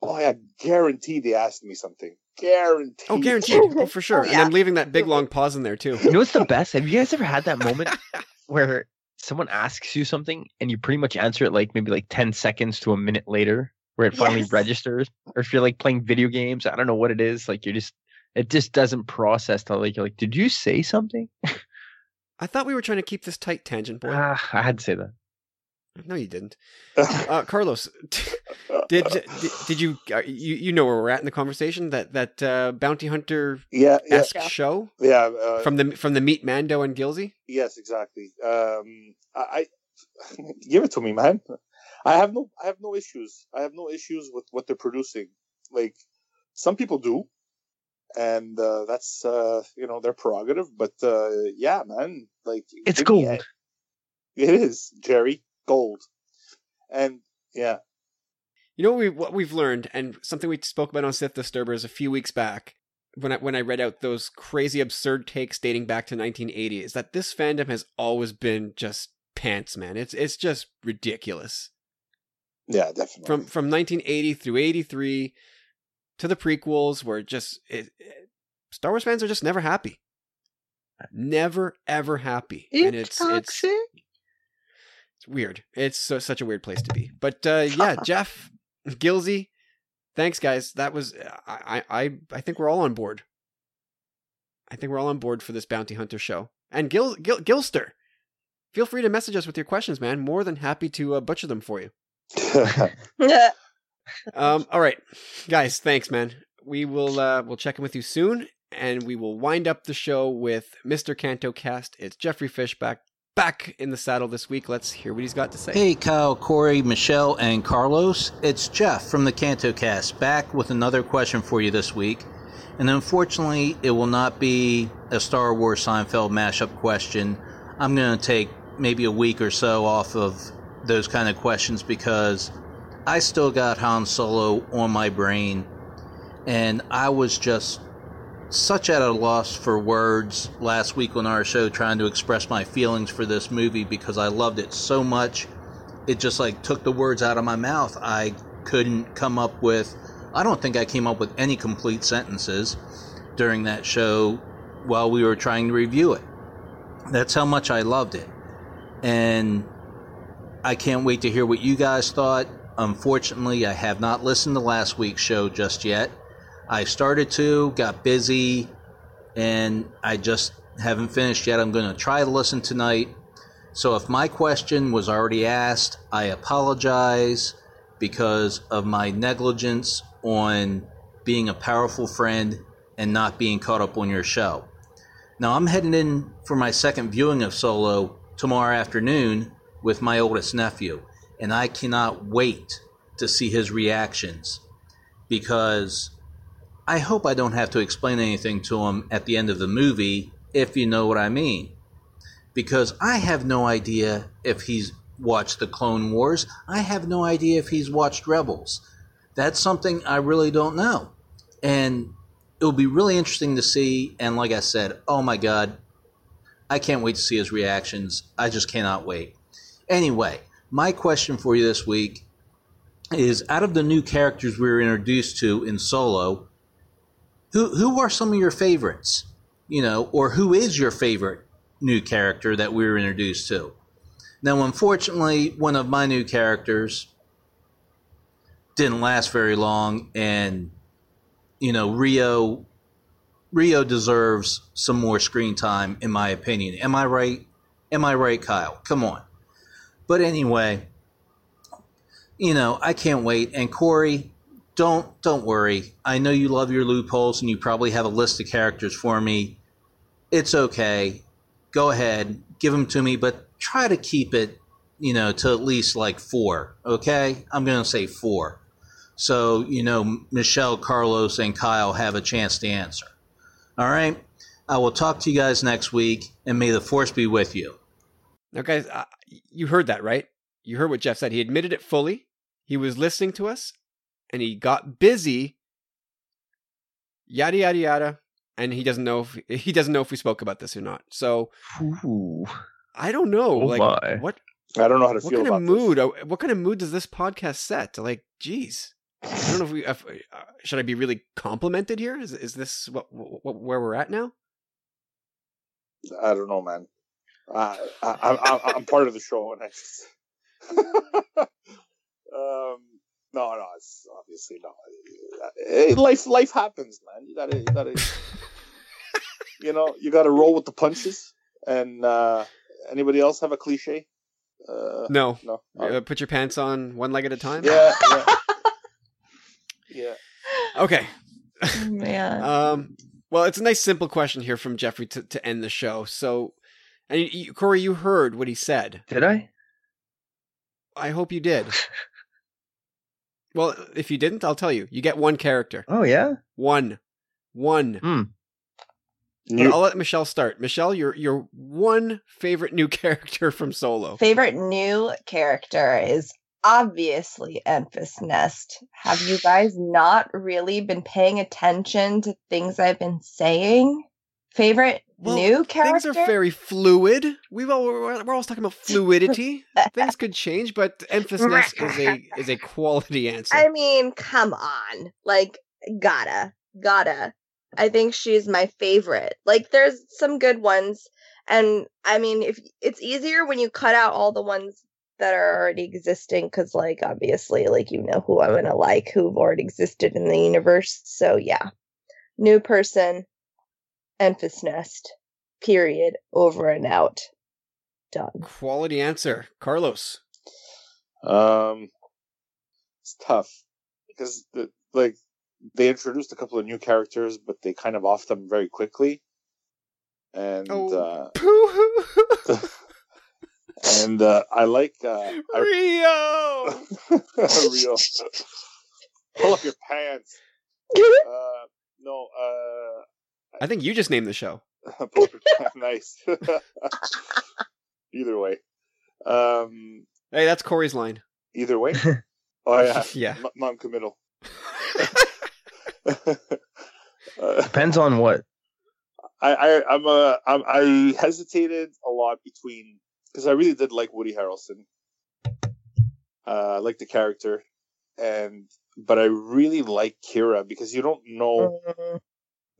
oh, I guarantee they asked me something. Guaranteed. Oh, guaranteed. Oh, for sure. Oh, And. I'm leaving that big long pause in there too. You know what's the best? Have you guys ever had that moment where someone asks you something and you pretty much answer it like maybe like 10 seconds to a minute later where it finally Yes. registers? Or if you're like playing video games, I don't know what it is. Like you're just, it just doesn't process till like, you're like, did you say something? I thought we were trying to keep this tight, tangent boy. Ah, I had to say that. No, you didn't. Uh, Carlos, did, did did you uh, you you know where we're at in the conversation? That that uh, bounty hunter yeah, yeah, show yeah. Uh, from the from the meet Mando and Gilsey. Yes, exactly. Um, I, I give it to me, man. I have no, I have no issues. I have no issues with what they're producing. Like some people do, and uh, that's uh, you know their prerogative. But uh, yeah, man, like It's give gold. a- It is Jerry gold, and yeah, You know what we what we've learned, and something we spoke about on Sith Disturbers a few weeks back when I when I read out those crazy absurd takes dating back to 1980 is that this fandom has always been just pants, man. It's it's just ridiculous. yeah, definitely. From from 1980 through 83 to the prequels, where just it, it- Star Wars fans are just never happy, never ever happy, and it's it's it's weird. It's so, such a weird place to be. But uh, yeah, Jeff Gilsey, thanks guys. That was I, I I think we're all on board. I think we're all on board for this bounty hunter show. And Gil, Gil Gilster, feel free to message us with your questions, man. More than happy to uh, butcher them for you. Um, all right, guys, thanks, man. We will uh, we'll check in with you soon, and we will wind up the show with Mr. Canto Cast. It's Jeffrey Fish back in the saddle this week. Let's hear what he's got to say. Hey, Kyle, Corey, Michelle, and Carlos. It's Jeff from the Canto Cast back with another question for you this week. And unfortunately, it will not be a Star Wars Seinfeld mashup question. I'm going to take maybe a week or so off of those kind of questions because I still got Han Solo on my brain. And I was just such at a loss for words last week on our show trying to express my feelings for this movie because I loved it so much. It just like took the words out of my mouth. I couldn't come up with I don't think I came up with any complete sentences during that show while we were trying to review it. That's how much I loved it. And I can't wait to hear what you guys thought. Unfortunately, I have not listened to last week's show just yet. I started to, got busy, and I just haven't finished yet. I'm going to try to listen tonight. So if my question was already asked, I apologize because of my negligence on being a powerful friend and not being caught up on your show. Now I'm heading in for my second viewing of Solo tomorrow afternoon with my oldest nephew, and I cannot wait to see his reactions because I hope I don't have to explain anything to him at the end of the movie, if you know what I mean. Because I have no idea if he's watched the Clone Wars, I have no idea if he's watched Rebels. That's something I really don't know. And it'll be really interesting to see. And like I said, oh my God, I can't wait to see his reactions. I just cannot wait. Anyway, my question for you this week is out of the new characters we were introduced to in Solo, who who are some of your favorites? You know, or who is your favorite new character that we were introduced to? Now, unfortunately, one of my new characters didn't last very long, and you know, Rio Rio deserves some more screen time, in my opinion. Am I right? Am I right, Kyle? Come on. But anyway, you know, I can't wait. And Corey, don't don't worry. I know you love your loopholes, and you probably have a list of characters for me. It's okay. Go ahead, give them to me, but try to keep it, you know, to at least like four. Okay, I'm gonna say four. So you know, Michelle, Carlos, and Kyle have a chance to answer. All right. I will talk to you guys next week, and may the force be with you. Now, guys, uh, you heard that, right? You heard what Jeff said. He admitted it fully. He was listening to us, and he got busy. Yada yada yada, and he doesn't know if he doesn't know if we spoke about this or not. So Ooh. I don't know. Oh like my. what? I don't know how to What feel kind of about mood? uh, What kind of mood does this podcast set? Like, geez, I don't know if we if, uh, should I be really complimented here. Is is this what, what where we're at now? I don't know, man. I, I, I, I'm part of the show, and I just. um, no, no, it's obviously not. Eh, Life, life happens, man. You gotta, you gotta, you know, you gotta roll with the punches. And uh anybody else have a cliche? Uh, No. no. Uh, put your pants on one leg at a time. yeah, yeah, yeah. Okay. Man. Um. Well, it's a nice simple question here from Jeffrey to, to end the show. So, and you, you, Corey, you heard what he said. Did I? I hope you did. Well, if you didn't, I'll tell you. You get one character. Oh yeah. One. One. Hmm. But New- I'll let Michelle start. Michelle, your your one favorite new character from Solo. Favorite new character is obviously Enfys Nest. Have you guys not really been paying attention to things I've been saying? Favorite Well, new character? Things are very fluid. We've all we're, we're always talking about fluidity. Things could change, but emphasis is a is a quality answer. I mean, come on. Like, gotta, gotta. I think she's my favorite. Like, there's some good ones. And I mean, if it's easier when you cut out all the ones that are already existing, because, like, obviously, like, you know who I'm gonna like who've already existed in the universe. So, yeah. New person, Enfys Nest. Period. Over and out. Done. Quality answer, Carlos. Um, it's tough because the, like they introduced a couple of new characters, but they kind of off them very quickly. And Oh. uh, and uh, I like uh, I, Rio. Rio. Pull up your pants. Uh, no, uh, I think you just named the show. pull up your pants. nice. either way, um, Hey, that's Corey's line. either way. Oh yeah, Yeah. M- non-committal. uh, Depends on what. I, I I'm a I'm, I hesitated a lot between because I really did like Woody Harrelson. Uh, I like the character, and but I really like Qi'ra because you don't know.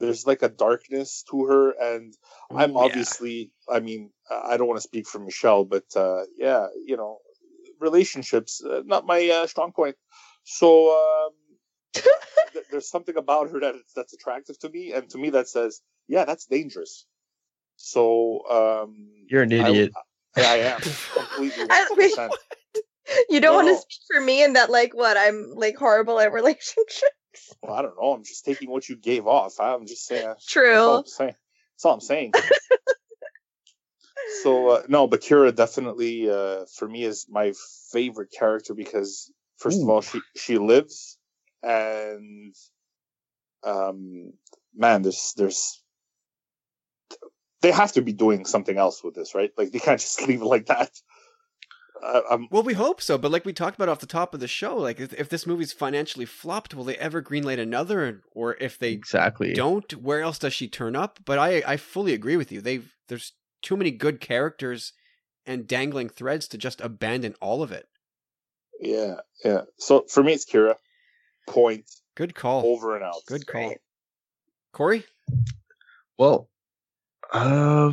Mm, There's like a darkness to her, and I'm Yeah. obviously. I mean, I don't want to speak for Michelle, but uh, yeah, you know, relationships uh, not my uh, strong point. So um, th- there's something about her that that's attractive to me, and to me that says, yeah, that's dangerous. So um, You're an idiot. I, I am completely I- 100%. You don't No, want to no. speak for me and that, like, what? I'm like horrible at relationships. Well, I don't know. I'm just taking what you gave off. I'm just saying. That's all True. I'm saying. That's all I'm saying. so uh, no, but Qi'ra definitely uh, for me is my favorite character because first of all she she lives and um man there's there's they have to be doing something else with this right like they can't just leave it like that. I, I'm Well, we hope so, but like we talked about off the top of the show, like if, if this movie's financially flopped, will they ever greenlight another? Or if they Exactly. don't, where else does she turn up? But I, I fully agree with you. They've there's too many good characters and dangling threads to just abandon all of it. yeah yeah. So for me it's Qi'ra. Point Good call. over and out. Good call. Right. Corey? Well, uh,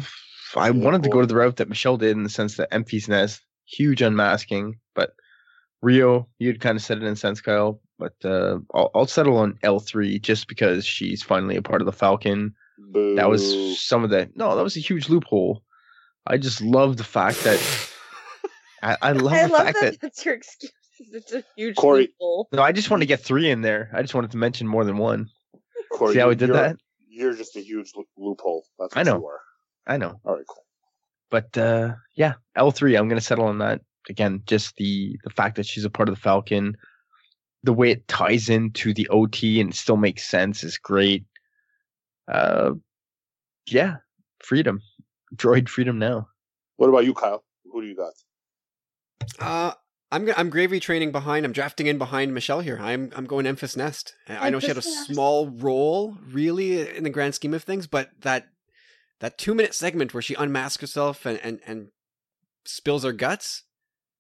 I wanted to go to the route that Michelle did in the sense that Enfys Nest, huge unmasking, but Rio, you'd kind of said it in sense, Kyle. But uh, I'll, I'll settle on L3 just because she's finally a part of the Falcon. That was some of the no, that was a huge loophole. I just love the fact that I, I love I the love fact that that that's your excuse. It's a huge Corey- loophole. no, I just want to get three in there. I just wanted to mention more than one. Corey, See how we did you're- that? You're just a huge loophole. That's I know. you are. I know. All right, cool. But uh yeah, L three, I'm gonna settle on that. Again, just the the fact that she's a part of the Falcon, the way it ties into the OT and still makes sense is great. Uh yeah, freedom. Droid freedom now. What about you, Kyle? Who do you got? Uh, I'm go- I'm gravy training behind. I'm drafting in behind Michelle here. I'm I'm going Enfys Nest. I I know she had a Nest. small role, really, in the grand scheme of things, but that that two minute segment where she unmasks herself and and and spills her guts.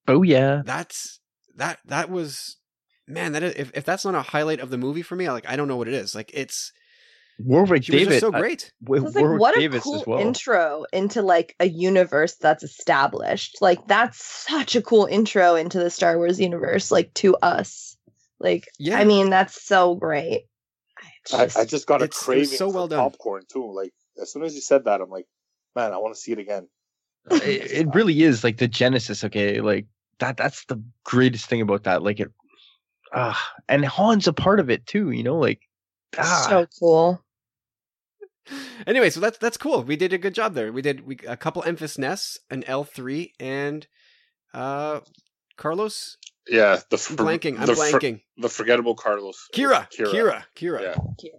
Oh yeah. That's that that was man. That is, if if that's not a highlight of the movie for me, I like I don't know what it is. Like it's Warwick she was David. just so uh, great. Wa- So like Warwick what a Davis cool as well. intro into like a universe that's established. Like that's such a cool intro into the Star Wars universe. Like to us. Like Yeah. I mean that's so great. It's I, just- I just got a it's- craving so for well done. popcorn too. Like as soon as you said that, I'm like, man, I want to see it again. it, it really is like the genesis okay like that that's the greatest thing about that like it ah and han's a part of it too you know like ah so cool. Anyway, so that's that's cool. We did a good job there. We did we, a couple Enfys Nests, an L three, and uh Carlos. Yeah, the I'm for- blanking. I'm the for- blanking. the forgettable Carlos. Qi'ra, Qi'ra. Qi'ra, Qi'ra. Yeah.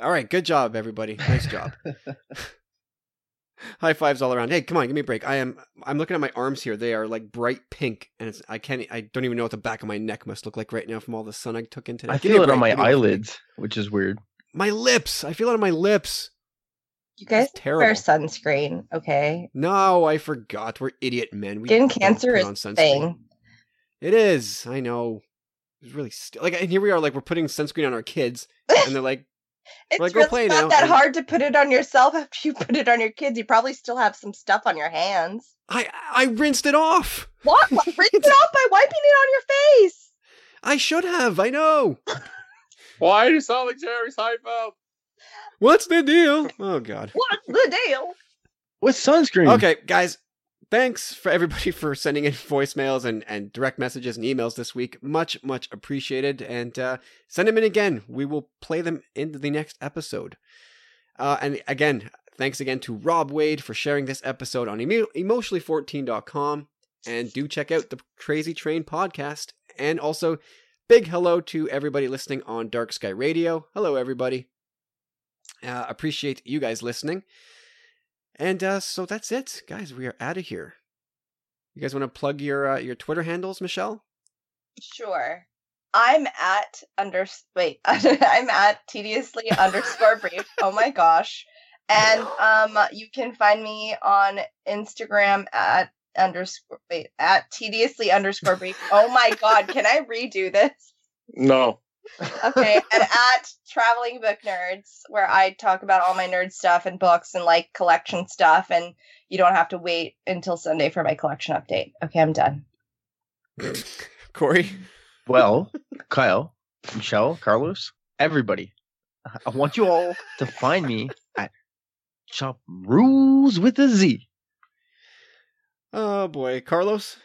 All right, good job, everybody. Nice job. High fives all around. Hey, come on, give me a break. I am. I'm looking at my arms here. They are like bright pink, and it's. I can't. I don't even know what the back of my neck must look like right now from all the sun I took in today. i Give feel a it on my give me a break. eyelids which is weird My lips. I feel it on my lips. You guys terrible. wear sunscreen, okay? No, I forgot. We're idiot men. We Skin don't cancer is sunscreen. thing. It is. I know. It's really st- like, and here we are, like we're putting sunscreen on our kids, and they're like, It's Like, really not now, that and- hard to put it on yourself after you put it on your kids. You probably still have some stuff on your hands. I I rinsed it off. What? Rinse it off by wiping it on your face. I should have. I know. Why do you sound like Jerry Seinfeld? What's the deal? Oh God. What's the deal? with sunscreen Okay, guys. Thanks for everybody for sending in voicemails and, and direct messages and emails this week. Much, much appreciated. And uh, send them in again. We will play them into the next episode. Uh, and again, thanks again to Rob Wade for sharing this episode on emo- emotionally14.com. And do check out the Crazy Train podcast. And also, big hello to everybody listening on Dark Sky Radio. Hello, everybody. Uh, appreciate you guys listening. And uh, so that's it, guys. We are out of here. You guys want to plug your uh, your Twitter handles, Michelle? Sure. I'm at under wait. I'm at tediously underscore brief. Oh my gosh. And um you can find me on Instagram at underscore wait at tediously underscore brief. Oh my god, can I redo this? No. Okay, and at traveling book nerds, where I talk about all my nerd stuff and books and like collection stuff, and you don't have to wait until Sunday for my collection update. Okay, I'm done. Corey. well kyle michelle carlos everybody i want you all to find me at chop rules with a z Oh boy, Carlos.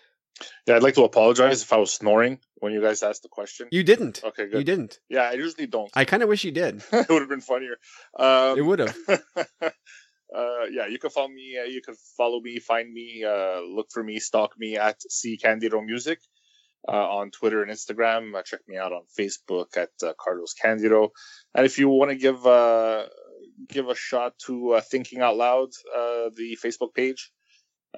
Yeah, I'd like to apologize if I was snoring when you guys asked the question. You didn't. Okay, good. You didn't. Yeah, I usually don't. I kind of wish you did. it would have been funnier. Um, It would have. uh, yeah, you can follow me. Uh, you can follow me, find me, uh, look for me, stalk me at C Candido Music uh, on Twitter and Instagram. Uh, check me out on Facebook at uh, Carlos Candido. And if you want to give uh, give a shot to uh, Thinking Out Loud, uh, the Facebook page,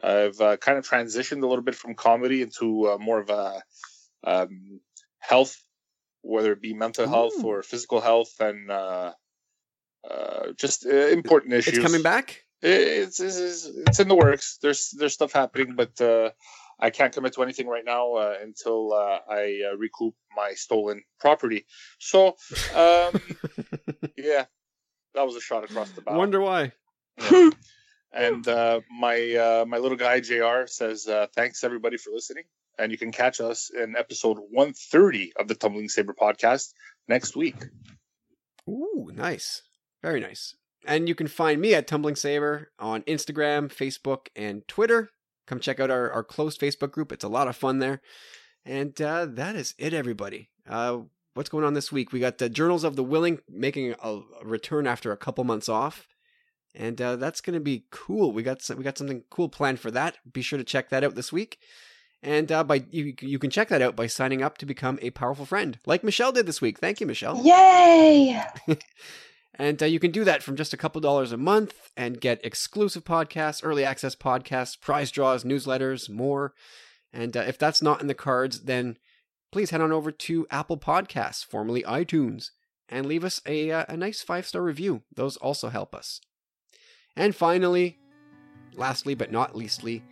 I've uh, kind of transitioned a little bit from comedy into uh, more of a um, health, whether it be mental health or physical health, and uh, uh, just uh, important issues. It's coming back. It's, it's it's it's in the works. There's there's stuff happening, but uh, I can't commit to anything right now uh, until uh, I uh, recoup my stolen property. So, um, yeah, that was a shot across the bow. Wonder why. Yeah. and uh, my uh, my little guy Jr. says uh, thanks everybody for listening, and you can catch us in episode 130 of the Tumbling Saber podcast next week. Ooh, nice. Very nice. And you can find me at Tumbling Saber on Instagram, Facebook, and Twitter. Come check out our, our closed Facebook group. It's a lot of fun there. And uh, that is it, everybody. Uh, what's going on this week? We got the Journals of the Willing making a, a return after a couple months off. And uh, that's going to be cool. We got some, we got something cool planned for that. Be sure to check that out this week. And uh, by you, you can check that out by signing up to become a powerful friend, like Michelle did this week. Thank you, Michelle. Yay! And uh, you can do that from just a couple dollars a month and get exclusive podcasts, early access podcasts, prize draws, newsletters, more. And uh, if that's not in the cards, then please head on over to Apple Podcasts, formerly iTunes, and leave us a, uh, a nice five star review. Those also help us. And finally, lastly but not leastly,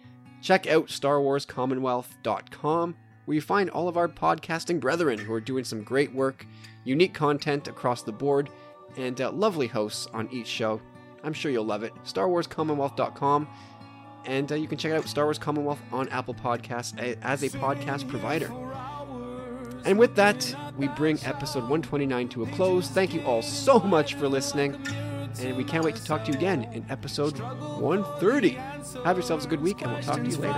check out StarWarsCommonwealth.com, where you find all of our podcasting brethren who are doing some great work, unique content across the board and uh, lovely hosts on each show. I'm sure you'll love it. StarWarsCommonwealth.com. And uh, you can check out Star Wars Commonwealth on Apple Podcasts as a podcast provider. And with that, we bring episode 129 to a close. Thank you all so much for listening. And we can't wait to talk to you again in episode 130. Have yourselves a good week, and we'll talk to you later.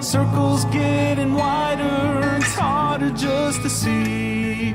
Circles getting wider, it's harder just to see.